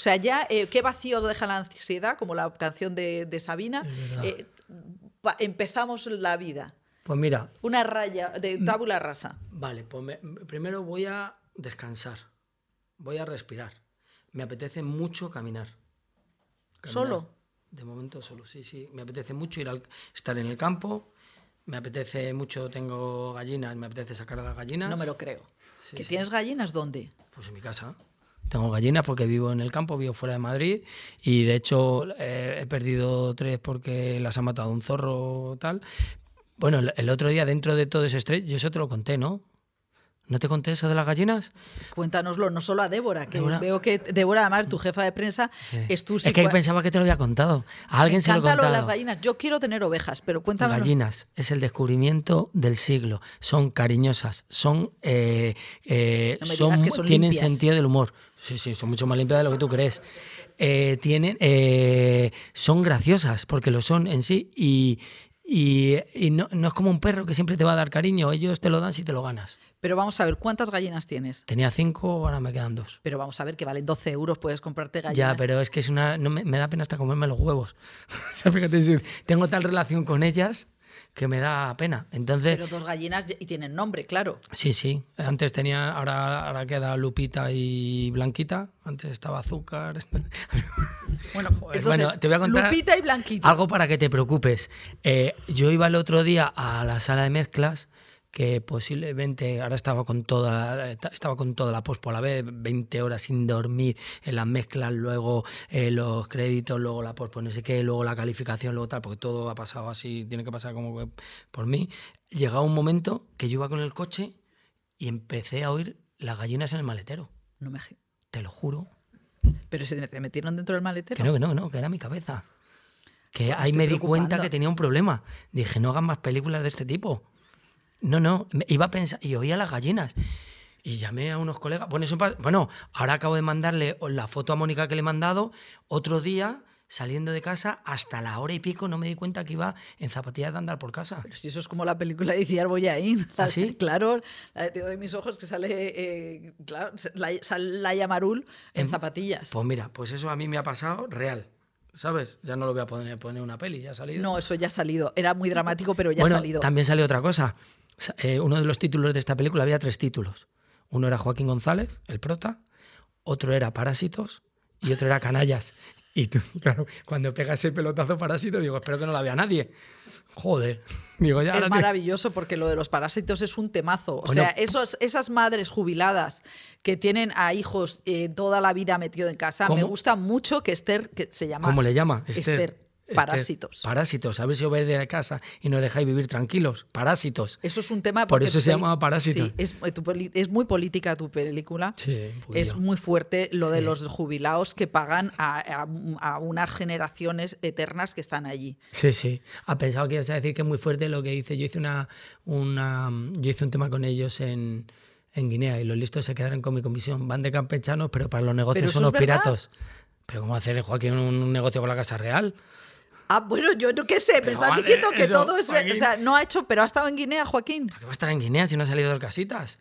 O sea, ya, eh, ¿qué vacío deja la ansiedad? Como la canción de, Sabina. Eh, empezamos la vida. Pues mira. Una raya de mm, tabula rasa. Vale, pues primero voy a descansar. Voy a respirar. Me apetece mucho caminar. ¿Solo? De momento solo, sí, sí. Me apetece mucho ir al, estar en el campo. Me apetece mucho, tengo gallinas, me apetece sacar a las gallinas. No me lo creo. ¿Que tienes gallinas dónde? Pues en mi casa. Tengo gallinas porque vivo en el campo, vivo fuera de Madrid y de hecho eh, he perdido tres porque las ha matado un zorro tal, bueno, el otro día, dentro de todo ese estrés, yo eso te lo conté, ¿no? ¿No te conté eso de las gallinas? Cuéntanoslo, no solo a Débora, que veo que Débora, además, tu jefa de prensa, es tu Es que pensaba que te lo había contado. A alguien se lo he contado. lo de las gallinas. Yo quiero tener ovejas, pero cuéntame. Gallinas es el descubrimiento del siglo. Son cariñosas, son, eh, eh, son, tienen sentido del humor. Sí, sí, son mucho más limpias de lo que tú crees. Eh, tienen, son graciosas, porque lo son en sí, y, y, no, es como un perro que siempre te va a dar cariño, ellos te lo dan si te lo ganas. Pero vamos a ver, ¿cuántas gallinas tienes? Tenía cinco, ahora me quedan dos. Pero vamos a ver, que valen 12 euros, puedes comprarte gallinas. Ya, pero es que es una. No me, da pena hasta comerme los huevos. (laughs) fíjate, tengo tal relación con ellas que me da pena. Entonces, Pero dos gallinas y tienen nombre, claro. Sí, sí. Antes tenía, ahora, ahora queda Lupita y Blanquita. Antes estaba Azúcar. (laughs) bueno, bueno, te voy a contar Lupita y Blanquita. Algo para que te preocupes. Eh, yo iba el otro día a la sala de mezclas que posiblemente ahora estaba con toda la, estaba con toda la pospo a la vez, 20 horas sin dormir en las mezclas, luego eh, los créditos, luego la pospo no sé qué, luego la calificación, luego tal, porque todo ha pasado así, tiene que pasar como por mí. Llegaba un momento que yo iba con el coche y empecé a oír las gallinas en el maletero. No me... Te lo juro. ¿Pero se te metieron dentro del maletero? Que no, que no, no, que era mi cabeza. Que ahí me di cuenta que tenía un problema. Dije, no hagan más películas de este tipo. No, no, iba a pensar, y oía las gallinas. Y llamé a unos colegas. Bueno, eso, bueno, ahora acabo de mandarle la foto a Mónica que le he mandado. Otro día, saliendo de casa, hasta la hora y pico no me di cuenta que iba en zapatillas de andar por casa. Pero si eso es como la película de Ciar Boyaín. (laughs) ¿Ah, sí? Claro, la de Te doy mis ojos que sale, eh, claro, la, sale Laia Marul en, zapatillas. Pues mira, pues eso a mí me ha pasado real. ¿Sabes? Ya no lo voy a poner, poner una peli, ya ha salido. No, eso ya ha salido. Era muy dramático, pero ya ha salido. También salió otra cosa. Eh, uno de los títulos de esta película había tres títulos. Uno era Joaquín González, el prota, otro era Parásitos y otro era Canallas. (laughs) Y tú, claro, cuando pegas el pelotazo parásito, digo, espero que no la vea nadie. Joder. (laughs) Digo, ya es maravilloso porque lo de los parásitos es un temazo. O sea, esos, esas madres jubiladas que tienen a hijos eh, toda la vida metido en casa, me gusta mucho que Esther, que se llama... ¿Cómo le llama? Esther Parásitos. Parásitos. A ver si os vais de la casa y nos dejáis vivir tranquilos. Parásitos. Eso es un tema. Por eso se llama Parásitos. Sí, es, es, muy política tu película. Sí, es muy fuerte lo de los jubilados que pagan a, a, unas generaciones eternas que están allí. Sí, sí. Ha pensado que ibas a decir que es muy fuerte lo que hice. Yo hice una, una yo hice un tema con ellos en, en Guinea y los listos se quedaron con mi comisión. Van de campechanos, pero para los negocios son los piratas. Pero ¿cómo hacer, Joaquín, un negocio con la Casa Real? Ah, bueno, yo no qué sé, me estás diciendo que todo es. O sea, no ha hecho, pero ha estado en Guinea, Joaquín. ¿Por qué va a estar en Guinea si no ha salido de casitas?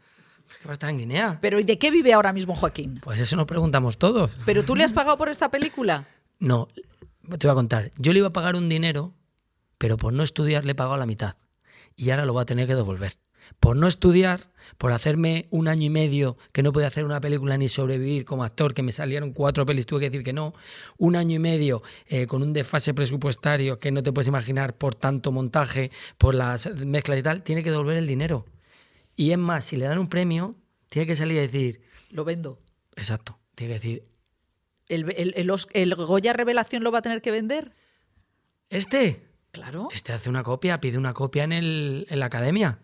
¿Por qué va a estar en Guinea? Pero ¿y de qué vive ahora mismo Joaquín? Pues eso nos preguntamos todos. ¿Pero tú le has pagado por esta película? No, te voy a contar. Yo le iba a pagar un dinero, pero por no estudiar le he pagado la mitad. Y ahora lo va a tener que devolver por no estudiar, por hacerme un año y medio que no podía hacer una película ni sobrevivir como actor, que me salieron cuatro pelis, tuve que decir que no, un año y medio eh, con un desfase presupuestario que no te puedes imaginar por tanto montaje, por las mezclas y tal, tiene que devolver el dinero. Y es más, si le dan un premio, tiene que salir a decir... Lo vendo. Exacto, tiene que decir... ¿El, Goya Revelación lo va a tener que vender? ¿Este? Claro. Este hace una copia, pide una copia en, el, en la academia.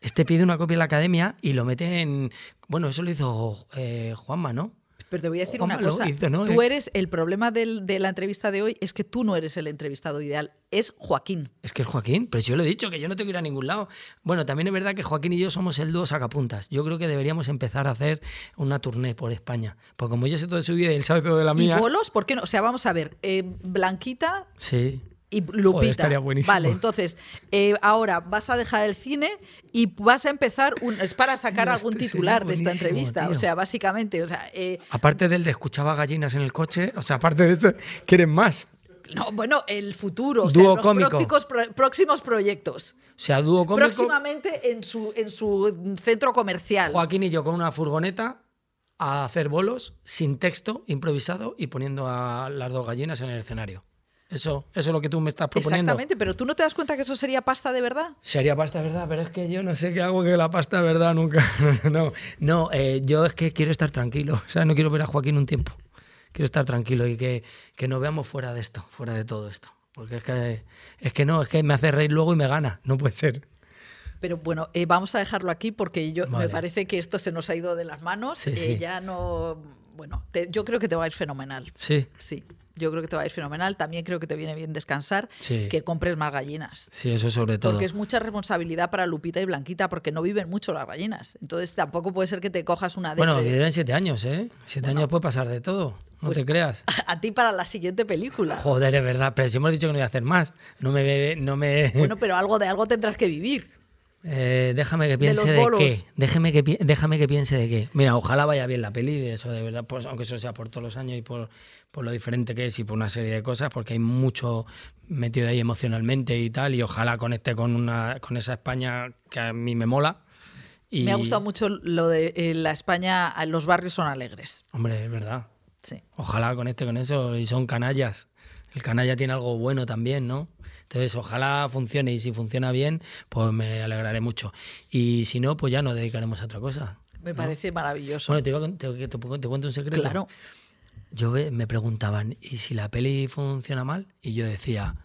Este pide una copia en la academia y lo mete en. Bueno, eso lo hizo eh, Juanma, ¿no? Pero te voy a decir Juanma una cosa. hizo, ¿no? Tú eres, el problema del- de la entrevista de hoy es que tú no eres el entrevistado ideal, es Joaquín. Es que es Joaquín, pero yo lo he dicho, que yo no tengo que ir a ningún lado. Bueno, también es verdad que Joaquín y yo somos el dúo sacapuntas. Yo creo que deberíamos empezar a hacer una tournée por España. Porque como yo sé todo de su vida y él sabe todo de la ¿Y mía. bolos? ¿Por qué no? O sea, vamos a ver, eh, Blanquita Sí. Y Lupita. Joder, estaría buenísimo. Vale, entonces, eh, ahora vas a dejar el cine y vas a empezar, un, es para sacar Hostia, algún sería titular de esta entrevista. O sea, básicamente, o sea, eh, Aparte del de escuchaba gallinas en el coche, o sea, aparte de eso, ¿quieren más? no, bueno, el futuro, o sea, Dúo los cómico. pro- próximos proyectos. O sea, dúo cómico. Próximamente en su, en su centro comercial. Joaquín y yo con una furgoneta a hacer bolos sin texto, improvisado y poniendo a las dos gallinas en el escenario. Eso, eso es lo que tú me estás proponiendo. Exactamente, pero tú no te das cuenta que eso sería pasta de verdad. Sería pasta verdad, pero es que yo no sé qué hago que la pasta verdad nunca. (laughs) No, no eh, yo es que quiero estar tranquilo. O sea, no quiero ver a Joaquín un tiempo. Quiero estar tranquilo y que, que nos veamos fuera de esto, fuera de todo esto. Porque es que, es que no, es que me hace reír luego y me gana. No puede ser. Pero bueno, eh, vamos a dejarlo aquí porque yo me parece que esto se nos ha ido de las manos. Sí, Eh, sí. Ya no. Bueno, te- yo creo que te va a ir fenomenal. Sí, Sí, yo creo que te va a ir fenomenal. También creo que te viene bien descansar, Sí. que compres más gallinas. sí, eso sobre todo. Porque es mucha responsabilidad para Lupita y Blanquita, porque no viven mucho las gallinas. Entonces tampoco puede ser que te cojas una de Bueno, viven siete años, ¿eh? Siete años puede pasar de todo. No Pues- te creas. (laughs) a ti para la siguiente película. Joder, es verdad. Pero si hemos dicho que no voy a hacer más. No me. No me Bueno, pero algo de algo tendrás que vivir. Eh, déjame que De piense de, bolos. qué. Déjame que, déjame que piense de qué. Mira, ojalá vaya bien la peli, de eso de verdad, pues, aunque eso sea por todos los años y por, por lo diferente que es y por una serie de cosas, porque hay mucho metido ahí emocionalmente y tal, y ojalá conecte con, una, con esa España que a mí me mola. Y, Me ha gustado mucho lo de eh, la España, los barrios son alegres. Hombre, es verdad. Sí. Ojalá conecte con eso y son canallas. El canalla tiene algo bueno también, ¿no? Entonces, ojalá funcione y si funciona bien, pues me alegraré mucho. Y si no, pues ya nos dedicaremos a otra cosa. Me parece maravilloso. Bueno, te, iba a te- te- te cuento un secreto. claro. Yo me preguntaban, ¿y si la peli funciona mal? Y yo decía,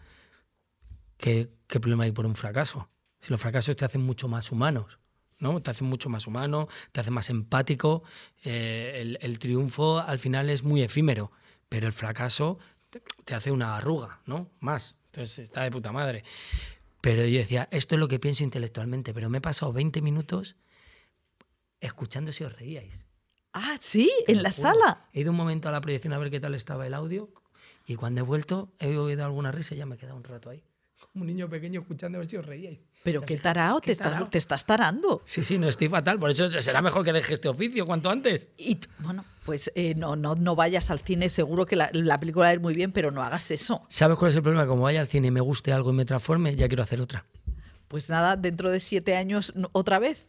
¿qué, qué problema hay por un fracaso? Si los fracasos te hacen mucho más humanos, ¿no? Te hacen mucho más humano, te hacen más empático. eh, el, el triunfo al final es muy efímero, pero el fracaso te, te hace una arruga, ¿no? Más. Entonces está de puta madre. Pero yo decía, esto es lo que pienso intelectualmente, pero me he pasado 20 minutos escuchando si os reíais. Ah, sí, en la sala. He ido un momento a la proyección a ver qué tal estaba el audio y cuando he vuelto he oído alguna risa y ya me he quedado un rato ahí. Como un niño pequeño escuchando a ver si os reíais. Pero qué tarao, qué te estás, tarao. te estás tarando. Sí, sí, no estoy fatal. Por eso será mejor que deje este oficio cuanto antes. Y bueno, pues eh, no, no, no vayas al cine, seguro que la, la película va a ir muy bien, pero no hagas eso. ¿Sabes cuál es el problema? Como vaya al cine y me guste algo y me transforme, ya quiero hacer otra. Pues nada, dentro de siete años otra vez,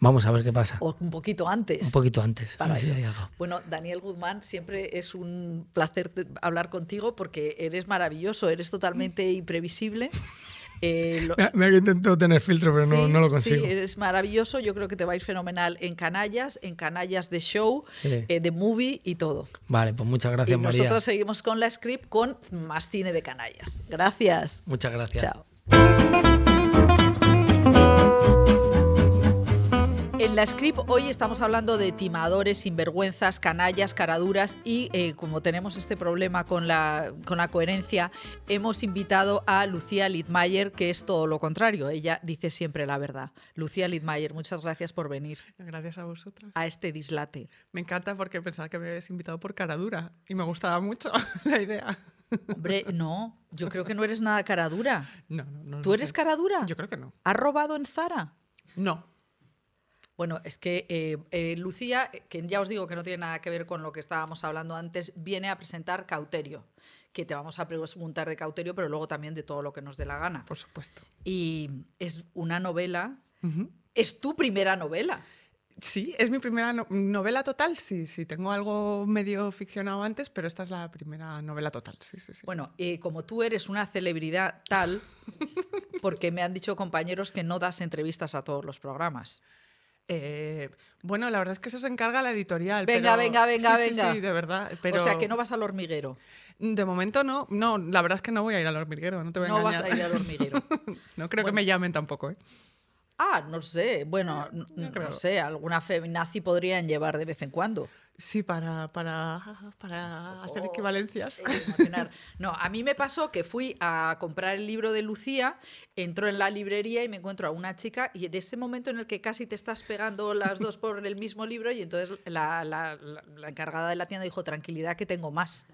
Vamos a ver qué pasa. o un poquito antes. Un poquito antes. a para ver si algo. Bueno, Daniel Guzmán, siempre es un placer hablar contigo porque eres maravilloso, eres totalmente imprevisible. (laughs) Eh, lo- Me, he intentado tener filtro, pero no, Sí, no lo Sí, consigo. eres maravilloso. Yo creo que te va a ir fenomenal en Canallas, en Canallas de Show, Sí. eh, de Movie y todo. Vale, pues muchas Y gracias, María. nosotros seguimos con la script con más cine de Canallas. Gracias. Muchas gracias. Chao. En la script hoy estamos hablando de timadores, sinvergüenzas, canallas, caraduras y eh, como tenemos este problema con la, con la coherencia, hemos invitado a Lucía Littmayer, que es todo lo contrario. Ella dice siempre la verdad. Lucía Littmayer, muchas gracias por venir Gracias a vosotros. a este dislate. Me encanta porque pensaba que me habías invitado por cara dura y me gustaba mucho (laughs) la idea. Hombre, no, yo creo que no eres nada caradura. No, no, no. ¿Tú eres caradura? Yo creo que no. ¿Has robado en Zara? No. Bueno, es que eh, eh, Lucía, que ya os digo que no tiene nada que ver con lo que estábamos hablando antes, viene a presentar Cauterio, que te vamos a preguntar de Cauterio, pero luego también de todo lo que nos dé la gana. Por supuesto. Y es una novela, Ujú. es tu primera novela. Sí, es mi primera no- novela total. Sí, sí, tengo algo medio ficcionado antes, pero esta es la primera novela total. Sí, sí, sí. Bueno, eh, como tú eres una celebridad tal, porque me han dicho compañeros que no das entrevistas a todos los programas. Eh, bueno, la verdad es que eso se encarga la editorial. Venga, pero- venga, venga, sí, venga. Sí, de verdad. Pero O sea, que no vas al hormiguero. De momento no. No, la verdad es que no voy a ir al hormiguero. No te voy a No vas a ir al hormiguero. (laughs) no creo Bueno. que me llamen tampoco, ¿eh? Ah, no sé. Bueno, no no, sé. Alguna feminazi podrían llevar de vez en cuando. Sí, para, para, para hacer Oh, equivalencias. eh, emocionar. No, a mí me pasó que fui a comprar el libro de Lucía, entró en la librería y me encuentro a una chica y de ese momento en el que casi te estás pegando las dos por el mismo libro y entonces la, la- la- la encargada de la tienda dijo, tranquilidad que tengo más.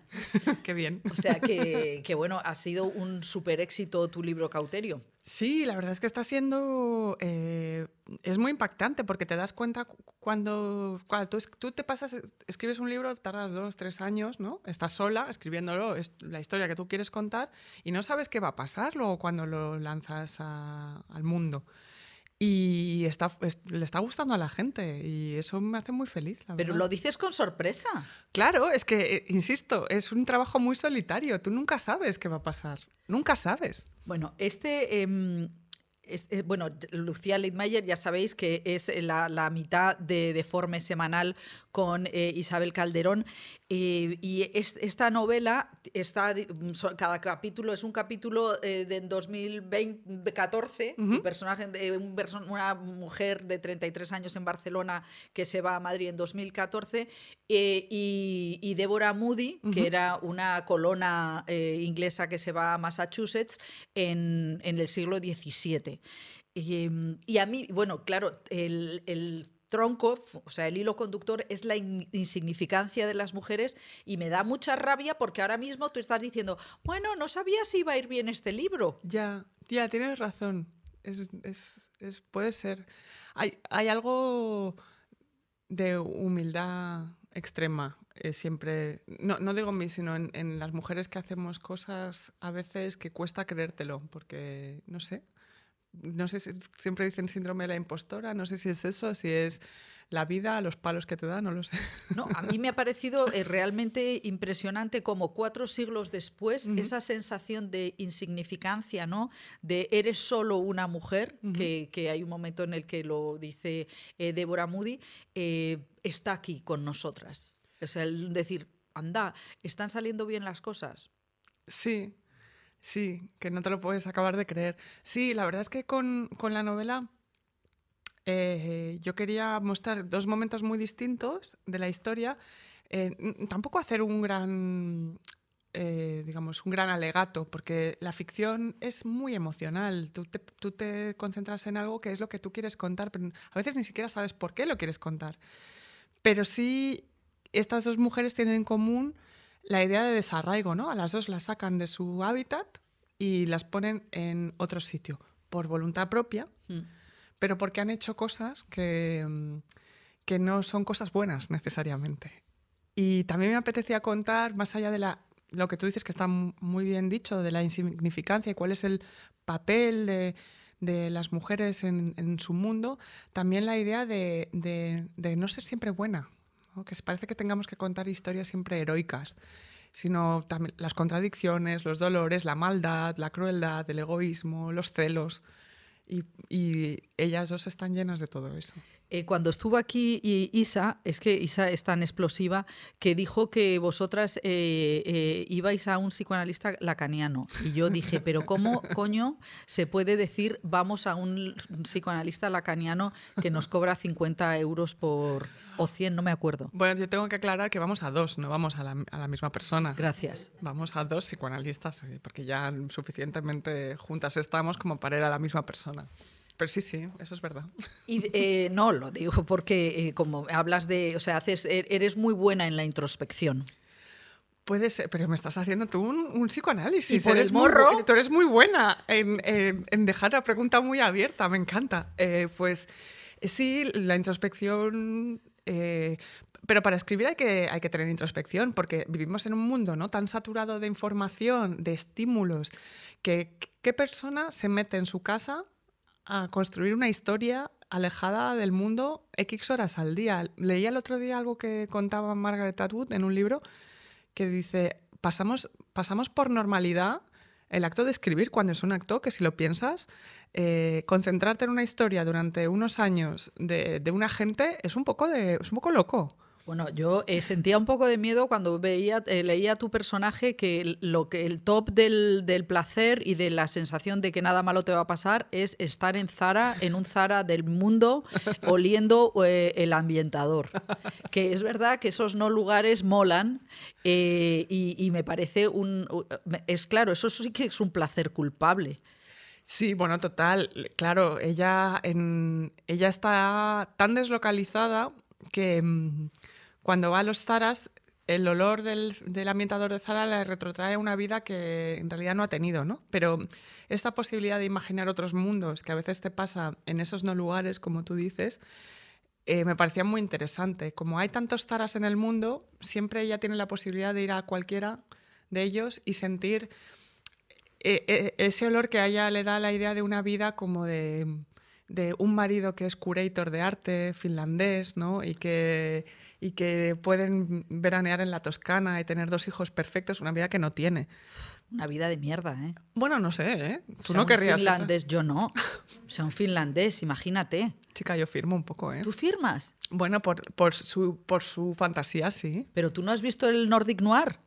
Qué bien. O sea que, que, bueno, ha sido un súper éxito tu libro Cauterio. Sí, la verdad es que está siendo. eh, es muy impactante porque te das cuenta cu- cuando, cuando tú, te pasas, es- escribes un libro, tardas dos, tres años, ¿no? Estás sola escribiéndolo, es la historia que tú quieres contar y no sabes qué va a pasar luego cuando lo lanzas al mundo. Y está, es- le está gustando a la gente y eso me hace muy feliz. la Pero verdad. lo dices con sorpresa. Claro, es que, eh, insisto, es un trabajo muy solitario. Tú nunca sabes qué va a pasar. Nunca sabes. Bueno, este. em, es- es- bueno, Lucía Leitmayer, ya sabéis que es la, la mitad de Deforme Semanal con eh, Isabel Calderón. eh, y es- esta novela está. so- Cada capítulo es un capítulo eh, de 2014. Un personaje de un perso- una mujer de 33 años en Barcelona que se va a Madrid en 2014. eh, y, y Débora Moody, que era una colona eh, inglesa que se va a Massachusetts en, en el siglo XVII. Y, em, y a mí, bueno, claro, el, tronco, o sea, el hilo conductor es la in- insignificancia de las mujeres y me da mucha rabia porque ahora mismo tú estás diciendo, bueno, no sabía si iba a ir bien este libro. Ya, ya, tienes razón. Es, es- puede ser. Hay, hay algo de humildad extrema. eh, siempre, no, no digo en mí, sino en las mujeres que hacemos cosas a veces que cuesta creértelo, porque no sé. No sé si siempre dicen síndrome de la impostora, no sé si es eso, si es la vida, los palos que te da, no lo sé. No, a mí me ha parecido eh, realmente impresionante como cuatro siglos después esa sensación de insignificancia, ¿no? De eres solo una mujer, que, que hay un momento en el que lo dice eh, Débora Moody, eh, está aquí con nosotras. O sea, el decir, anda, están saliendo bien las cosas. Sí, sí, que no te lo puedes acabar de creer. Sí, la verdad es que con, con la novela eh, yo quería mostrar dos momentos muy distintos de la historia. Eh, tampoco hacer un gran, eh, digamos, un gran alegato, porque la ficción es muy emocional. Tú te, tú te concentras en algo que es lo que tú quieres contar, pero a veces ni siquiera sabes por qué lo quieres contar. Pero sí, estas dos mujeres tienen en común la idea de desarraigo, ¿no? A las dos las sacan de su hábitat y las ponen en otro sitio, por voluntad propia, Mm. pero porque han hecho cosas que, mm, que no son cosas buenas necesariamente. Y también me apetecía contar, más allá de la, lo que tú dices que está muy bien dicho, de la insignificancia y cuál es el papel de, de las mujeres en, en su mundo, también la idea de, de- de no ser siempre buena, ¿no? que parece que tengamos que contar historias siempre heroicas, sino también las contradicciones, los dolores, la maldad, la crueldad, el egoísmo, los celos. Y, y ellas dos están llenas de todo eso. Eh, cuando estuvo aquí i- Isa, es que Isa es tan explosiva, que dijo que vosotras eh, eh, ibais a un psicoanalista lacaniano. Y yo dije, pero ¿cómo coño se puede decir vamos a un psicoanalista lacaniano que nos cobra 50 euros por, o 100, no me acuerdo? Bueno, yo tengo que aclarar que vamos a dos, no vamos a la, a la misma persona. Gracias. Vamos a dos psicoanalistas, porque ya suficientemente juntas estamos como para ir a la misma persona. Pero sí, sí, eso es verdad. Y eh, no, lo digo porque eh, como hablas de, o sea, haces, e- eres muy buena en la introspección. Puede ser, pero me estás haciendo tú un, un psicoanálisis. Y por eres muy tú eres muy buena en, en- en dejar la pregunta muy abierta, me encanta. Eh, pues sí, la introspección... pero para escribir hay que, hay que tener introspección, porque vivimos en un mundo ¿no? tan saturado de información, de estímulos, que qué persona se mete en su casa a construir una historia alejada del mundo X horas al día. Leía el otro día algo que contaba Margaret Atwood en un libro que dice, pasamos, pasamos por normalidad el acto de escribir cuando es un acto que si lo piensas, eh, concentrarte en una historia durante unos años de, de una gente es un poco, de, es un poco loco. Bueno, yo eh, sentía un poco de miedo cuando veía, eh, leía tu personaje que el- lo que el top del, del placer y de la sensación de que nada malo te va a pasar es estar en Zara, en un Zara del mundo, (laughs) oliendo eh, el ambientador. Que es verdad que esos no lugares molan eh, y, y me parece un es claro, eso sí que es un placer culpable. Sí, bueno, total. Claro, ella, en, ella está tan deslocalizada que mm, cuando va a los Zaras, el olor del, ambientador de Zara le retrotrae a una vida que en realidad no ha tenido, ¿no? Pero esta posibilidad de imaginar otros mundos que a veces te pasa en esos no lugares, como tú dices, eh, me parecía muy interesante. Como hay tantos Zaras en el mundo, siempre ella tiene la posibilidad de ir a cualquiera de ellos y sentir eh, eh, ese olor que ella le da la idea de una vida como de, de un marido que es curator de arte finlandés, ¿no? Y que, y que pueden veranear en la Toscana y tener dos hijos perfectos, una vida que no tiene. Una vida de mierda, ¿eh? Bueno, no sé, ¿eh? Tú Sea no un querrías eso. finlandés, yo no. O sea, un finlandés, imagínate. Chica, yo firmo un poco, ¿eh? ¿Tú firmas? Bueno, por, por, su, por su fantasía, sí. Pero tú no has visto el Nordic Noir.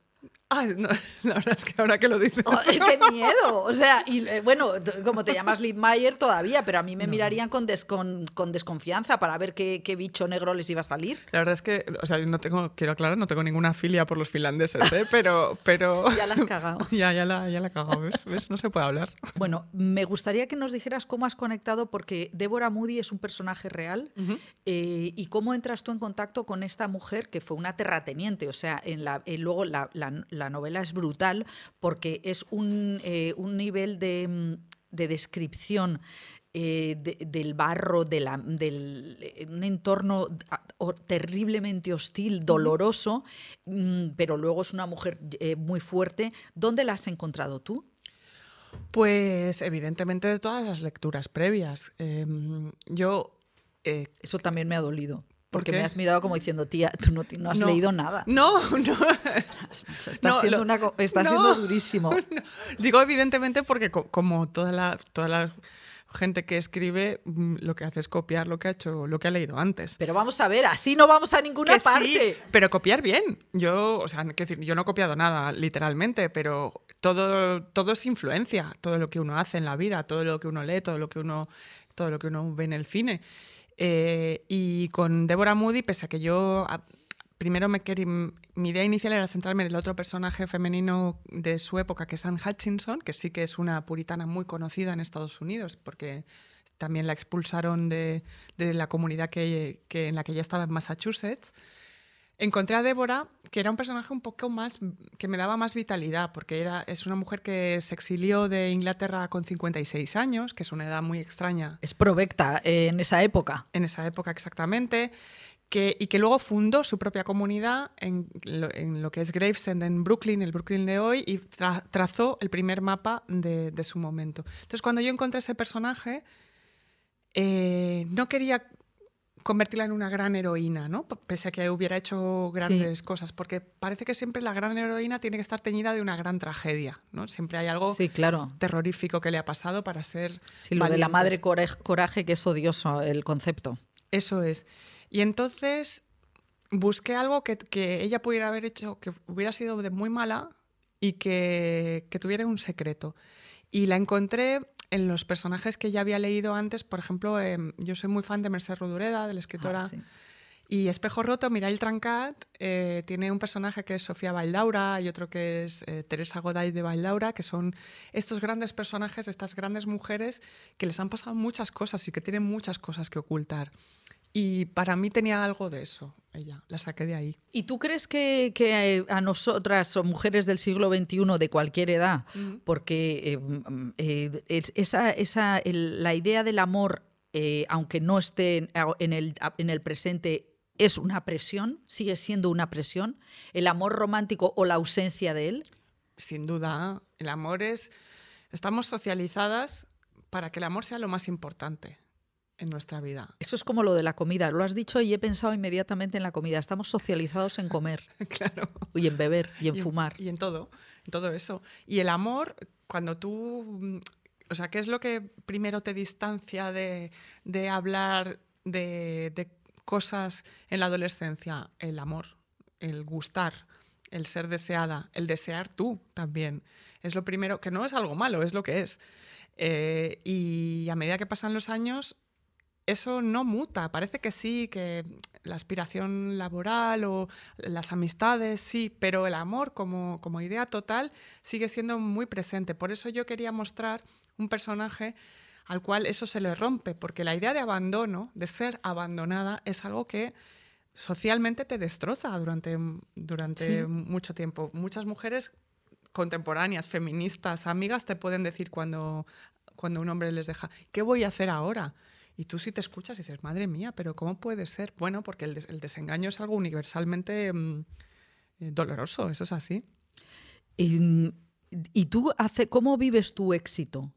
Ah, no, (laughs) la verdad es que ahora que lo dices... Oh, ¡Qué miedo! (laughs) O sea, y eh, bueno, como te llamas Lidmayer todavía, pero a mí me mirarían con, des- con, con desconfianza para ver qué, qué bicho negro les iba a salir. La verdad es que, o sea, yo no tengo, quiero aclarar, no tengo ninguna filia por los finlandeses, ¿eh? Pero, pero... (laughs) Ya la has cagado. ya, ya la, ya la he cagado, ¿ves? ¿ves? No se puede hablar. Bueno, me gustaría que nos dijeras cómo has conectado, porque Débora Moody es un personaje real, eh, y cómo entras tú en contacto con esta mujer que fue una terrateniente. O sea, en la, eh, luego la, la- la novela es brutal porque es un, eh, un nivel de, mm, de descripción. eh, de- del barro, de la- del eh, un entorno terriblemente hostil, doloroso, mm, pero luego es una mujer eh, muy fuerte. ¿Dónde la has encontrado tú? Pues evidentemente de todas las lecturas previas. Em, yo... Eso también me ha dolido. ¿Por Porque qué? me has mirado como diciendo, tía, tú no, no has no. leído nada. No, no. (laughs) Estás, No, siendo, lo- una no. siendo durísimo. (laughs) Digo evidentemente porque co- como toda la, toda la gente que escribe, mm, lo que hace es copiar lo que ha hecho, lo que ha leído antes. Pero vamos a ver, así no vamos a ninguna Que parte. sí, pero copiar bien. Yo, o sea, decir, yo no he copiado nada, literalmente, pero todo, todo es influencia, todo lo que uno hace en la vida, todo lo que uno lee, todo lo que uno, todo lo que uno ve en el cine. Eh, y con Deborah Moody, pese a que yo a- primero me mi idea inicial era centrarme en el otro personaje femenino de su época, que es Anne Hutchinson, que sí que es una puritana muy conocida en Estados Unidos, porque también la expulsaron de, de la comunidad que, que- en la que ella estaba en Massachusetts. Encontré a Débora, que era un personaje un poco más, que me daba más vitalidad, porque era, es una mujer que se exilió de Inglaterra con 56 años, que es una edad muy extraña Es provecta eh, en esa época. en esa época exactamente, que, y que luego fundó su propia comunidad en lo, en lo que es Gravesend en Brooklyn, el Brooklyn de hoy, y tra- trazó el primer mapa de, de su momento. Entonces, cuando yo encontré ese personaje, eh, no quería convertirla en una gran heroína, ¿no? Pese a que hubiera hecho grandes cosas, porque parece que siempre la gran heroína tiene que estar teñida de una gran tragedia, ¿no? Siempre hay algo Sí, claro. terrorífico que le ha pasado para ser Sí, lo de la madre coraje, que es odioso el concepto. Eso es. Y entonces busqué algo que, que ella pudiera haber hecho, que hubiera sido de muy mala y que, que tuviera un secreto. Y la encontré en los personajes que ya había leído antes. Por ejemplo, em, yo soy muy fan de Mercè Rodoreda, de la escritora. Ah, sí. Y Espejo Roto, Mirail Trancat, eh, tiene un personaje que es Sofía Valdaura y otro que es eh, Teresa Goday de Valdaura, que son estos grandes personajes, estas grandes mujeres que les han pasado muchas cosas y que tienen muchas cosas que ocultar. Y para mí tenía algo de eso, ella, la saqué de ahí. ¿Y tú crees que, que, eh, a nosotras o mujeres del siglo XXI de cualquier edad, porque eh, eh, es- esa, esa, el- la idea del amor, eh, aunque no esté en, en el, en el presente, es una presión, sigue siendo una presión, el amor romántico o la ausencia de él? Sin duda, el amor es... Estamos socializadas para que el amor sea lo más importante en nuestra vida. Eso es como lo de la comida, lo has dicho y he pensado inmediatamente en la comida. Estamos socializados en comer (laughs) claro. y en beber y en y fumar. Y en todo, en todo eso. Y el amor, cuando tú, mm, o sea, ¿qué es lo que primero te distancia de, de hablar de, de cosas en la adolescencia, el amor, el gustar, el ser deseada, el desear tú también. Es lo primero, que no es algo malo, es lo que es. Eh, y a medida que pasan los años, eso no muta. Parece que sí, que la aspiración laboral o las amistades, sí, pero el amor como, como idea total sigue siendo muy presente. Por eso yo quería mostrar un personaje al cual eso se le rompe, porque la idea de abandono, de ser abandonada, es algo que socialmente te destroza durante, durante mucho tiempo. Muchas mujeres contemporáneas, feministas, amigas, te pueden decir cuando, cuando un hombre les deja, ¿qué voy a hacer ahora? Y tú si te escuchas y dices, madre mía, pero ¿cómo puede ser? Bueno, porque el, desengaño es algo universalmente mm, eh, doloroso, eso es así. Y, y tú, hace, ¿cómo vives tu éxito?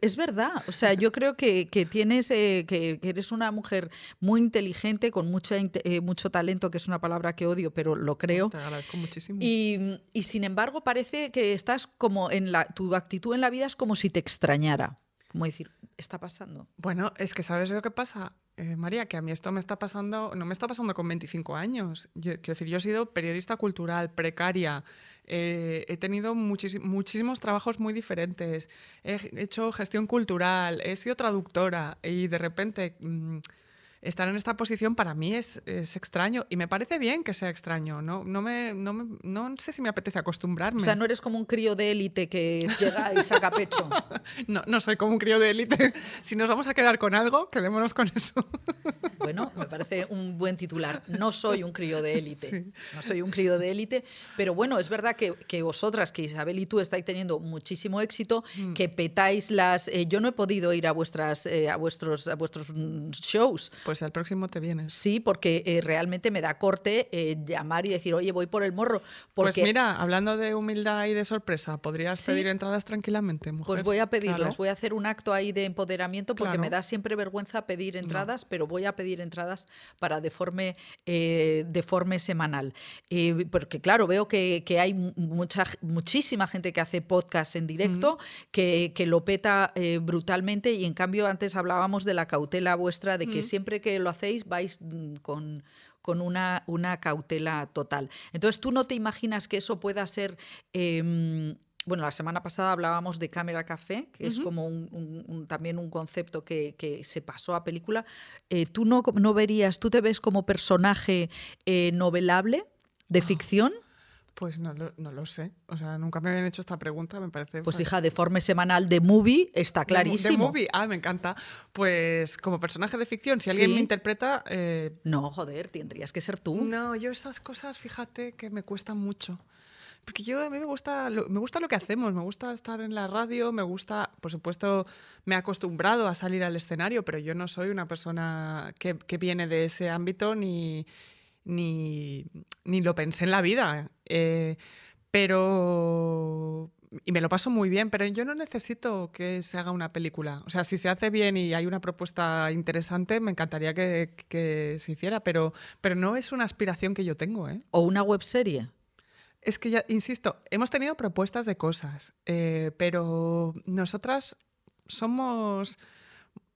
Es verdad, o sea, yo creo que, tienes, eh, que, eres una mujer muy inteligente, con mucha, eh, mucho talento, que es una palabra que odio, pero lo creo. Te agradezco muchísimo. Y, y sin embargo parece que estás como en la, tu actitud en la vida es como si te extrañara. Como decir, está pasando? Bueno, es que ¿sabes lo que pasa, eh, María? Que a mí esto me está pasando, no me está pasando con 25 años. Yo, quiero decir, yo he sido periodista cultural, precaria, eh, he tenido muchísimos trabajos muy diferentes, he hecho gestión cultural, he sido traductora y de repente... Mm, estar en esta posición para mí es, extraño y me parece bien que sea extraño. No, no, me, no, sé si me apetece acostumbrarme. O sea, no eres como un crío de élite que llega y saca pecho. (laughs) no, no soy como un crío de élite. Si nos vamos a quedar con algo, quedémonos con eso. (laughs) bueno, me parece un buen titular. No soy un crío de élite. No soy un crío de élite. Pero bueno, es verdad que, que, vosotras, que Isabel y tú estáis teniendo muchísimo éxito, mm. que petáis las... Eh, yo no he podido ir a, vuestras, eh, a, vuestros, a vuestros mm, shows. Pues al próximo te vienes. Sí, porque eh, realmente me da corte eh, llamar y decir, oye, voy por el morro. Pues mira, hablando de humildad y de sorpresa, ¿podrías pedir entradas tranquilamente, mujer? Pues voy a pedirlas, voy a hacer un acto ahí de empoderamiento porque me da siempre vergüenza pedir entradas, pero voy a pedir entradas para deforme, eh, deforme semanal. porque claro, veo que, hay mucha, muchísima gente que hace podcast en directo, que, que, lo peta brutalmente y en cambio antes hablábamos de la cautela vuestra de que siempre que lo hacéis vais mm, con, con una, una, cautela total. Entonces, ¿tú no te imaginas que eso pueda ser... Em, bueno, la semana pasada hablábamos de Cámara Café, que es como un, también un concepto que, que, se pasó a película. Eh, ¿Tú no, no, verías, tú te ves como personaje eh, novelable de ah. ficción? Pues no, no, lo sé. O sea, nunca me habían hecho esta pregunta, me parece. Pues hija, de forma semanal de movie está clarísimo. De, movie, ah, me encanta. Pues como personaje de ficción, si alguien me interpreta. Eh, no, joder, tendrías que ser tú. No, yo esas cosas, fíjate que me cuestan mucho. Porque yo a mí me gusta, lo, me gusta lo que hacemos, me gusta estar en la radio, me gusta, por supuesto, me he acostumbrado a salir al escenario, pero yo no soy una persona que, que viene de ese ámbito ni ni, ni lo pensé en la vida. Eh, pero. Y me lo paso muy bien, pero yo no necesito que se haga una película. O sea, si se hace bien y hay una propuesta interesante, me encantaría que, que se hiciera, pero, pero no es una aspiración que yo tengo. ¿eh? ¿O una webserie? Es que ya, insisto, hemos tenido propuestas de cosas, eh, pero nosotras somos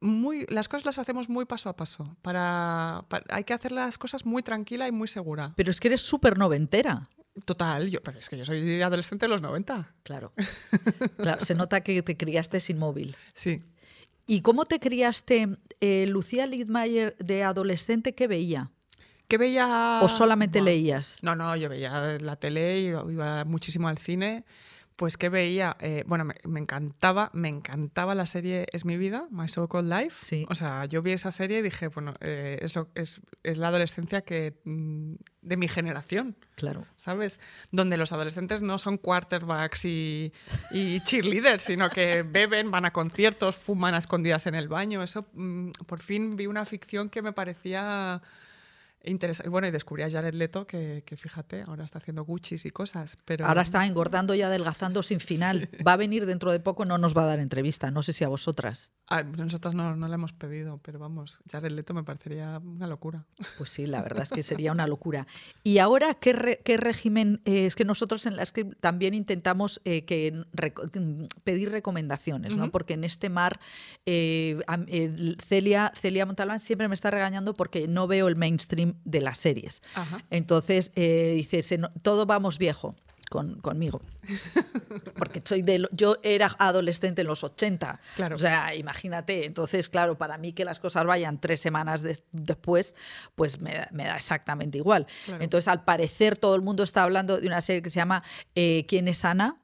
muy, las cosas las hacemos muy paso a paso. Para, hay que hacer las cosas muy tranquila y muy segura. Pero es que eres súper noventera. Total, yo, pero es que yo soy adolescente de los 90. Claro. claro. Se nota que te criaste sin móvil. Sí. ¿Y cómo te criaste? Eh, Lucía Lidmayer de adolescente, ¿qué veía? ¿Qué veía? ¿O solamente leías? No, no, yo veía la tele, iba, iba muchísimo al cine. Pues que veía, eh, bueno, me, encantaba, me encantaba la serie Es mi vida, My So Called Life. Sí. O sea, yo vi esa serie y dije, bueno, eh, es, lo, es, es, la adolescencia que, mm, de mi generación. Claro. ¿Sabes? Donde los adolescentes no son quarterbacks y, y cheerleaders, sino que beben, van a conciertos, fuman a escondidas en el baño. Eso, mm, por fin vi una ficción que me parecía Interesante. Bueno, y descubrí a Jared Leto, que, fíjate, ahora está haciendo Gucci's y cosas. Pero... Ahora está engordando y adelgazando sin final. (laughs) Va a venir dentro de poco, no nos va a dar entrevista, no sé si a vosotras. Ah, nosotros no, no la hemos pedido, pero vamos, Jared Leto me parecería una locura. Pues sí, la verdad es que sería una locura. Y ahora, ¿qué, qué régimen? eh, es que nosotros en la script también intentamos eh, que mm, pedir recomendaciones, ¿no? Porque en este mar, eh, Celia, Celia Montalbán siempre me está regañando porque no veo el mainstream de las series. Ajá. Entonces, dice, "Se no- todo vamos viejo. Con, conmigo. Porque soy de, yo era adolescente en los 80. Claro. O sea, imagínate. Entonces, claro, para mí que las cosas vayan tres semanas des- después, pues me, da- me da exactamente igual. Claro. Entonces, al parecer, todo el mundo está hablando de una serie que se llama eh, ¿Quién es Ana?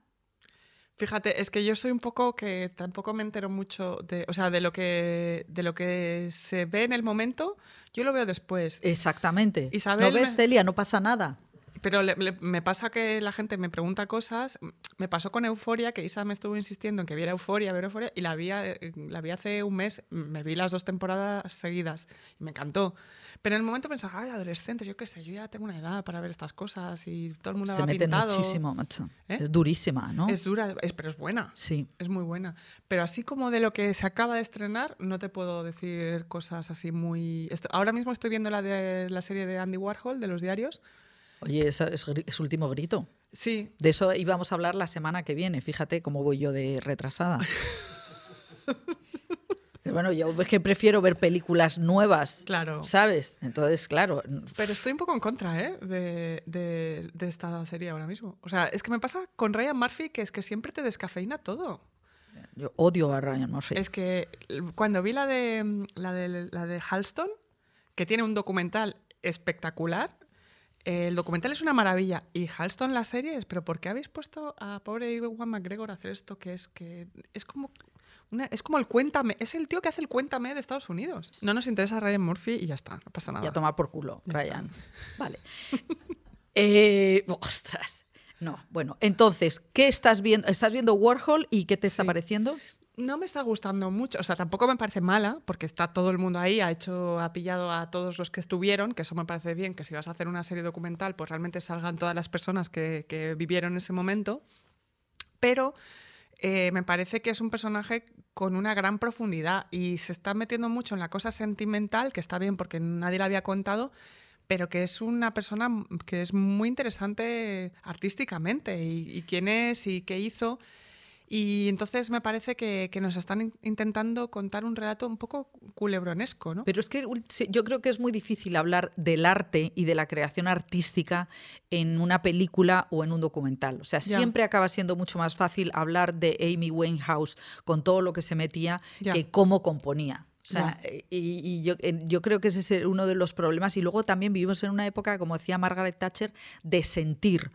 Fíjate, es que yo soy un poco que tampoco me entero mucho de, o sea, de lo que de lo que se ve en el momento, yo lo veo después. Exactamente. Isabel ¿No ves, Celia? No pasa nada. Pero le- le- me pasa que la gente me pregunta cosas. Me pasó con Euforia, que Isa me estuvo insistiendo en que viera Euforia, ver Euforia, y la vi, eh, la vi hace un mes, me vi las dos temporadas seguidas y me encantó. Pero en el momento pensaba, ay, adolescentes, yo qué sé, yo ya tengo una edad para ver estas cosas y todo el mundo Se va mete pintado. muchísimo, macho. ¿Eh? Es durísima, ¿no? Es dura, es- pero es buena. Sí. Es muy buena. Pero así como de lo que se acaba de estrenar, no te puedo decir cosas así muy... Ahora mismo estoy viendo la de la serie de Andy Warhol, de los diarios. Oye, es, es último grito. Sí, De eso íbamos a hablar la semana que viene. Fíjate cómo voy yo de retrasada. Pero (laughs) bueno, yo es que prefiero ver películas nuevas, Claro. ¿sabes? Entonces, claro, pero estoy un poco en contra ¿eh? de, de- de esta serie ahora mismo. O sea, es que me pasa con Ryan Murphy que es que siempre te descafeína todo. yo odio a Ryan Murphy. Es que cuando vi la de, la de, la de Halston, que tiene un documental espectacular, el documental es una maravilla. Y Halston, la serie, es, pero ¿por qué habéis puesto a pobre Iwan McGregor a hacer esto? Que es que es como... una- es como el cuéntame, es el tío que hace el cuéntame de Estados Unidos. No nos interesa Ryan Murphy y ya está, no pasa nada. Y a tomar por culo, Ya Ryan. Vale. (laughs) Eh, ostras. No, bueno, entonces, ¿qué estás viendo? ¿Estás viendo Warhol y qué te está Sí. pareciendo? No me está gustando mucho, o sea, tampoco me parece mala, porque está todo el mundo ahí, ha hecho, ha pillado a todos los que estuvieron, que eso me parece bien, que si vas a hacer una serie documental, pues realmente salgan todas las personas que, que vivieron ese momento. Pero eh, me parece que es un personaje con una gran profundidad y se está metiendo mucho en la cosa sentimental, que está bien porque nadie la había contado, pero que es una persona que es muy interesante artísticamente y, y quién es y qué hizo. Y entonces me parece que, que nos están in- intentando contar un relato un poco culebronesco, ¿no? Pero es que yo creo que es muy difícil hablar del arte y de la creación artística en una película o en un documental. O sea, siempre acaba siendo mucho más fácil hablar de Amy Winehouse con todo lo que se metía que cómo componía. O sea, eh, y, y yo, eh, yo creo que ese es uno de los problemas. Y luego también vivimos en una época, como decía Margaret Thatcher, de sentir.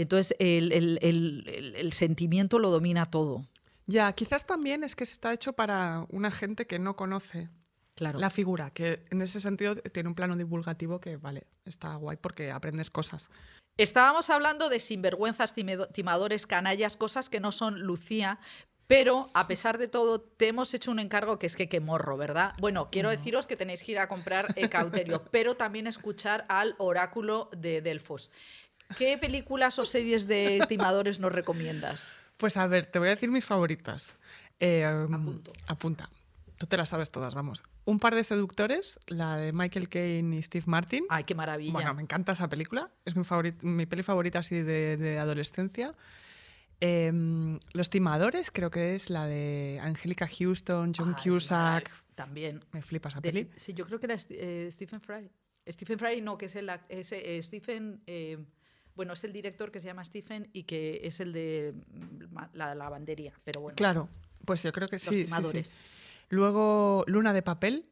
Y entonces el, el- el- el- el sentimiento lo domina todo. Ya, quizás también es que está hecho para una gente que no conoce Claro. la figura, que en ese sentido tiene un plano divulgativo que, vale, está guay porque aprendes cosas. Estábamos hablando de sinvergüenzas, timadores, canallas, cosas que no son Lucía. Pero a pesar de todo, te hemos hecho un encargo que es que qué morro, ¿verdad? Bueno, quiero deciros que tenéis que ir a comprar Cauterio, (laughs) pero también escuchar al oráculo de Delfos. ¿Qué películas o series de timadores nos recomiendas? Pues a ver, te voy a decir mis favoritas. Eh, um, Apunto. Apunta. Tú te las sabes todas, vamos. Un par de seductores, la de Michael Caine y Steve Martin. Ay, qué maravilla. Bueno, me encanta esa película. Es mi, peli favorita así de, de adolescencia. Em, Los timadores, creo que es la de Angélica Houston, John Ah, Cusack. También. Me flipa esa De- peli. sí, yo creo que era eh, Stephen Fry. Stephen Fry no, que es el eh, Stephen, eh, bueno, es el director que se llama Stephen y que es el de mm, la lavandería, pero bueno. Claro, pues yo creo que Los sí, sí, sí. Luego Luna de papel,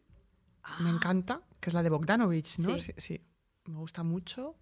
me encanta, que es la de Bogdanovich, ¿no? Ah. Sí. Sí, sí, me gusta mucho.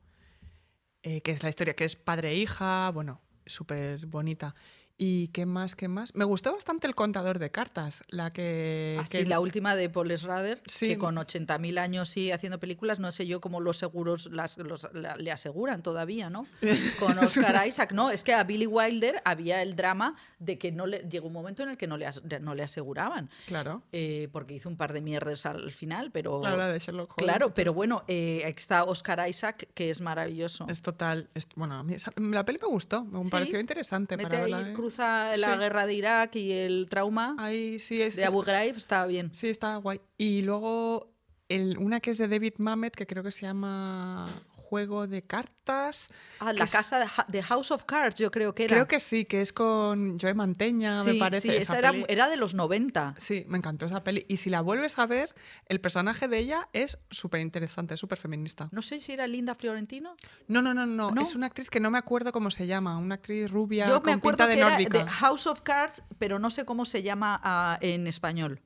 Eh, que es la historia que es padre e hija, bueno, súper bonita. ¿Y qué más, qué más? Me gustó bastante el contador de cartas, la que... Así, que- Ah, la última de Paul Schrader, Sí. que con 80.000 años sigue haciendo películas, no sé yo cómo los seguros las, los- la- le aseguran todavía, ¿no? (laughs) Con Oscar Isaac, no, es que a Billy Wilder había el drama de que no le, llegó un momento en el que no le, as- no le aseguraban, Claro, eh, porque hizo un par de mierdas al final, pero... claro, la de Sherlock Holmes. Claro, pero bueno, eh, está Oscar Isaac, que es maravilloso. Es total. es- bueno, a mí esa- la peli me gustó, me Sí. pareció interesante Mete para. ¿eh? Cruza la guerra de Irak y el trauma Ahí sí es. de Abu Ghraib, está bien. Sí, está guay. Y luego el, una que es de David Mamet, que creo que se llama juego de cartas. Ah, la casa de, House of Cards, yo creo que era. Creo que sí, que es con Joe Manteña, me parece. sí, esa esa era, era de los 90. Sí, me encantó esa peli. Y si la vuelves a ver, el personaje de ella es súper interesante, súper feminista. No sé si era Linda Fiorentino. No, no, no, no, ¿No? Es una actriz que no me acuerdo cómo se llama. Una actriz rubia Yo me con acuerdo pinta de que era nórdica. de House of Cards, pero no sé cómo se llama ah, en español.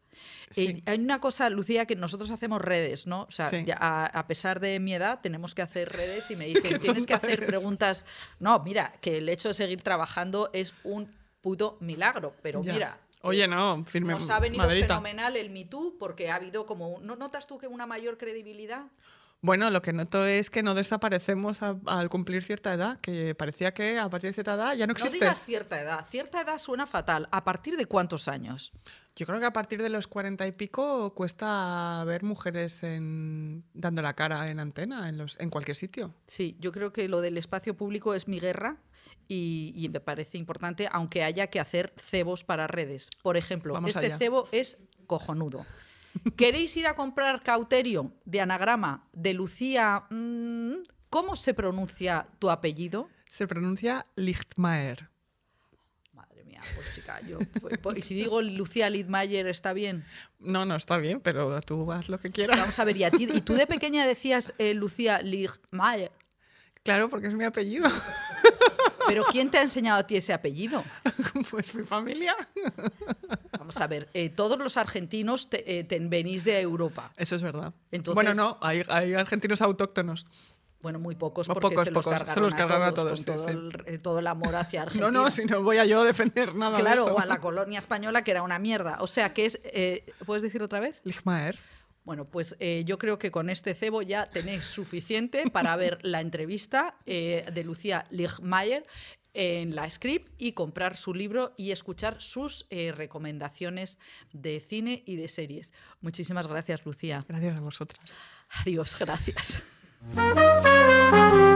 Sí. Eh, hay una cosa, Lucía, que nosotros hacemos redes, ¿no? O sea, Sí. ya a, a pesar de mi edad, tenemos que hacer redes y me (laughs) dicen, tienes que hacer eres". preguntas. No, mira, que el hecho de seguir trabajando es un puto milagro, pero Ya. mira. Oye, no, firme. Nos ha venido fenomenal el Me Too porque ha habido como... ¿No notas tú que una mayor credibilidad? Bueno, lo que noto es que no desaparecemos a- al cumplir cierta edad, que parecía que a partir de cierta edad ya no No existes. digas cierta edad. Cierta edad suena fatal. ¿A partir de cuántos años? Yo creo que a partir de los cuarenta y pico cuesta ver mujeres en- dando la cara en antena, en, los, en cualquier sitio. Sí, yo creo que lo del espacio público es mi guerra y, y me parece importante, aunque haya que hacer cebos para redes. Por ejemplo, Vamos este allá. cebo es cojonudo. ¿Queréis ir a comprar cauterio de anagrama de Lucía? mm, ¿Cómo se pronuncia tu apellido? Se pronuncia Lichtmaer. Madre mía, pues chica, yo. pues, pues, y si digo Lucía Lidmayer, ¿está bien? No, no está bien, pero tú haz lo que quieras. Vamos a ver, y, a ti- y tú de pequeña decías eh, Lucía Lidmayer. Claro, porque es mi apellido. ¿Pero quién te ha enseñado a ti ese apellido? (laughs) pues mi familia. Vamos a ver, eh, todos los argentinos te, eh, te venís de Europa. Eso es verdad. Entonces- bueno, no, hay, hay argentinos autóctonos. Bueno, muy pocos, porque pocos, se los pocos. Se los cargaron a todos, con sí, todo, El, eh, todo el amor hacia Argentina. (laughs) No, no, si no voy a yo a defender nada de Claro, eso. o a la colonia española, que era una mierda. O sea, que es... eh, ¿Puedes decir otra vez? Lichtmaer. Bueno, pues eh, yo creo que con este cebo ya tenéis suficiente para ver la entrevista eh, de Lucía Ligmayer en la script y comprar su libro y escuchar sus eh, recomendaciones de cine y de series. Muchísimas gracias, Lucía. Gracias a vosotras. Adiós, gracias. (laughs)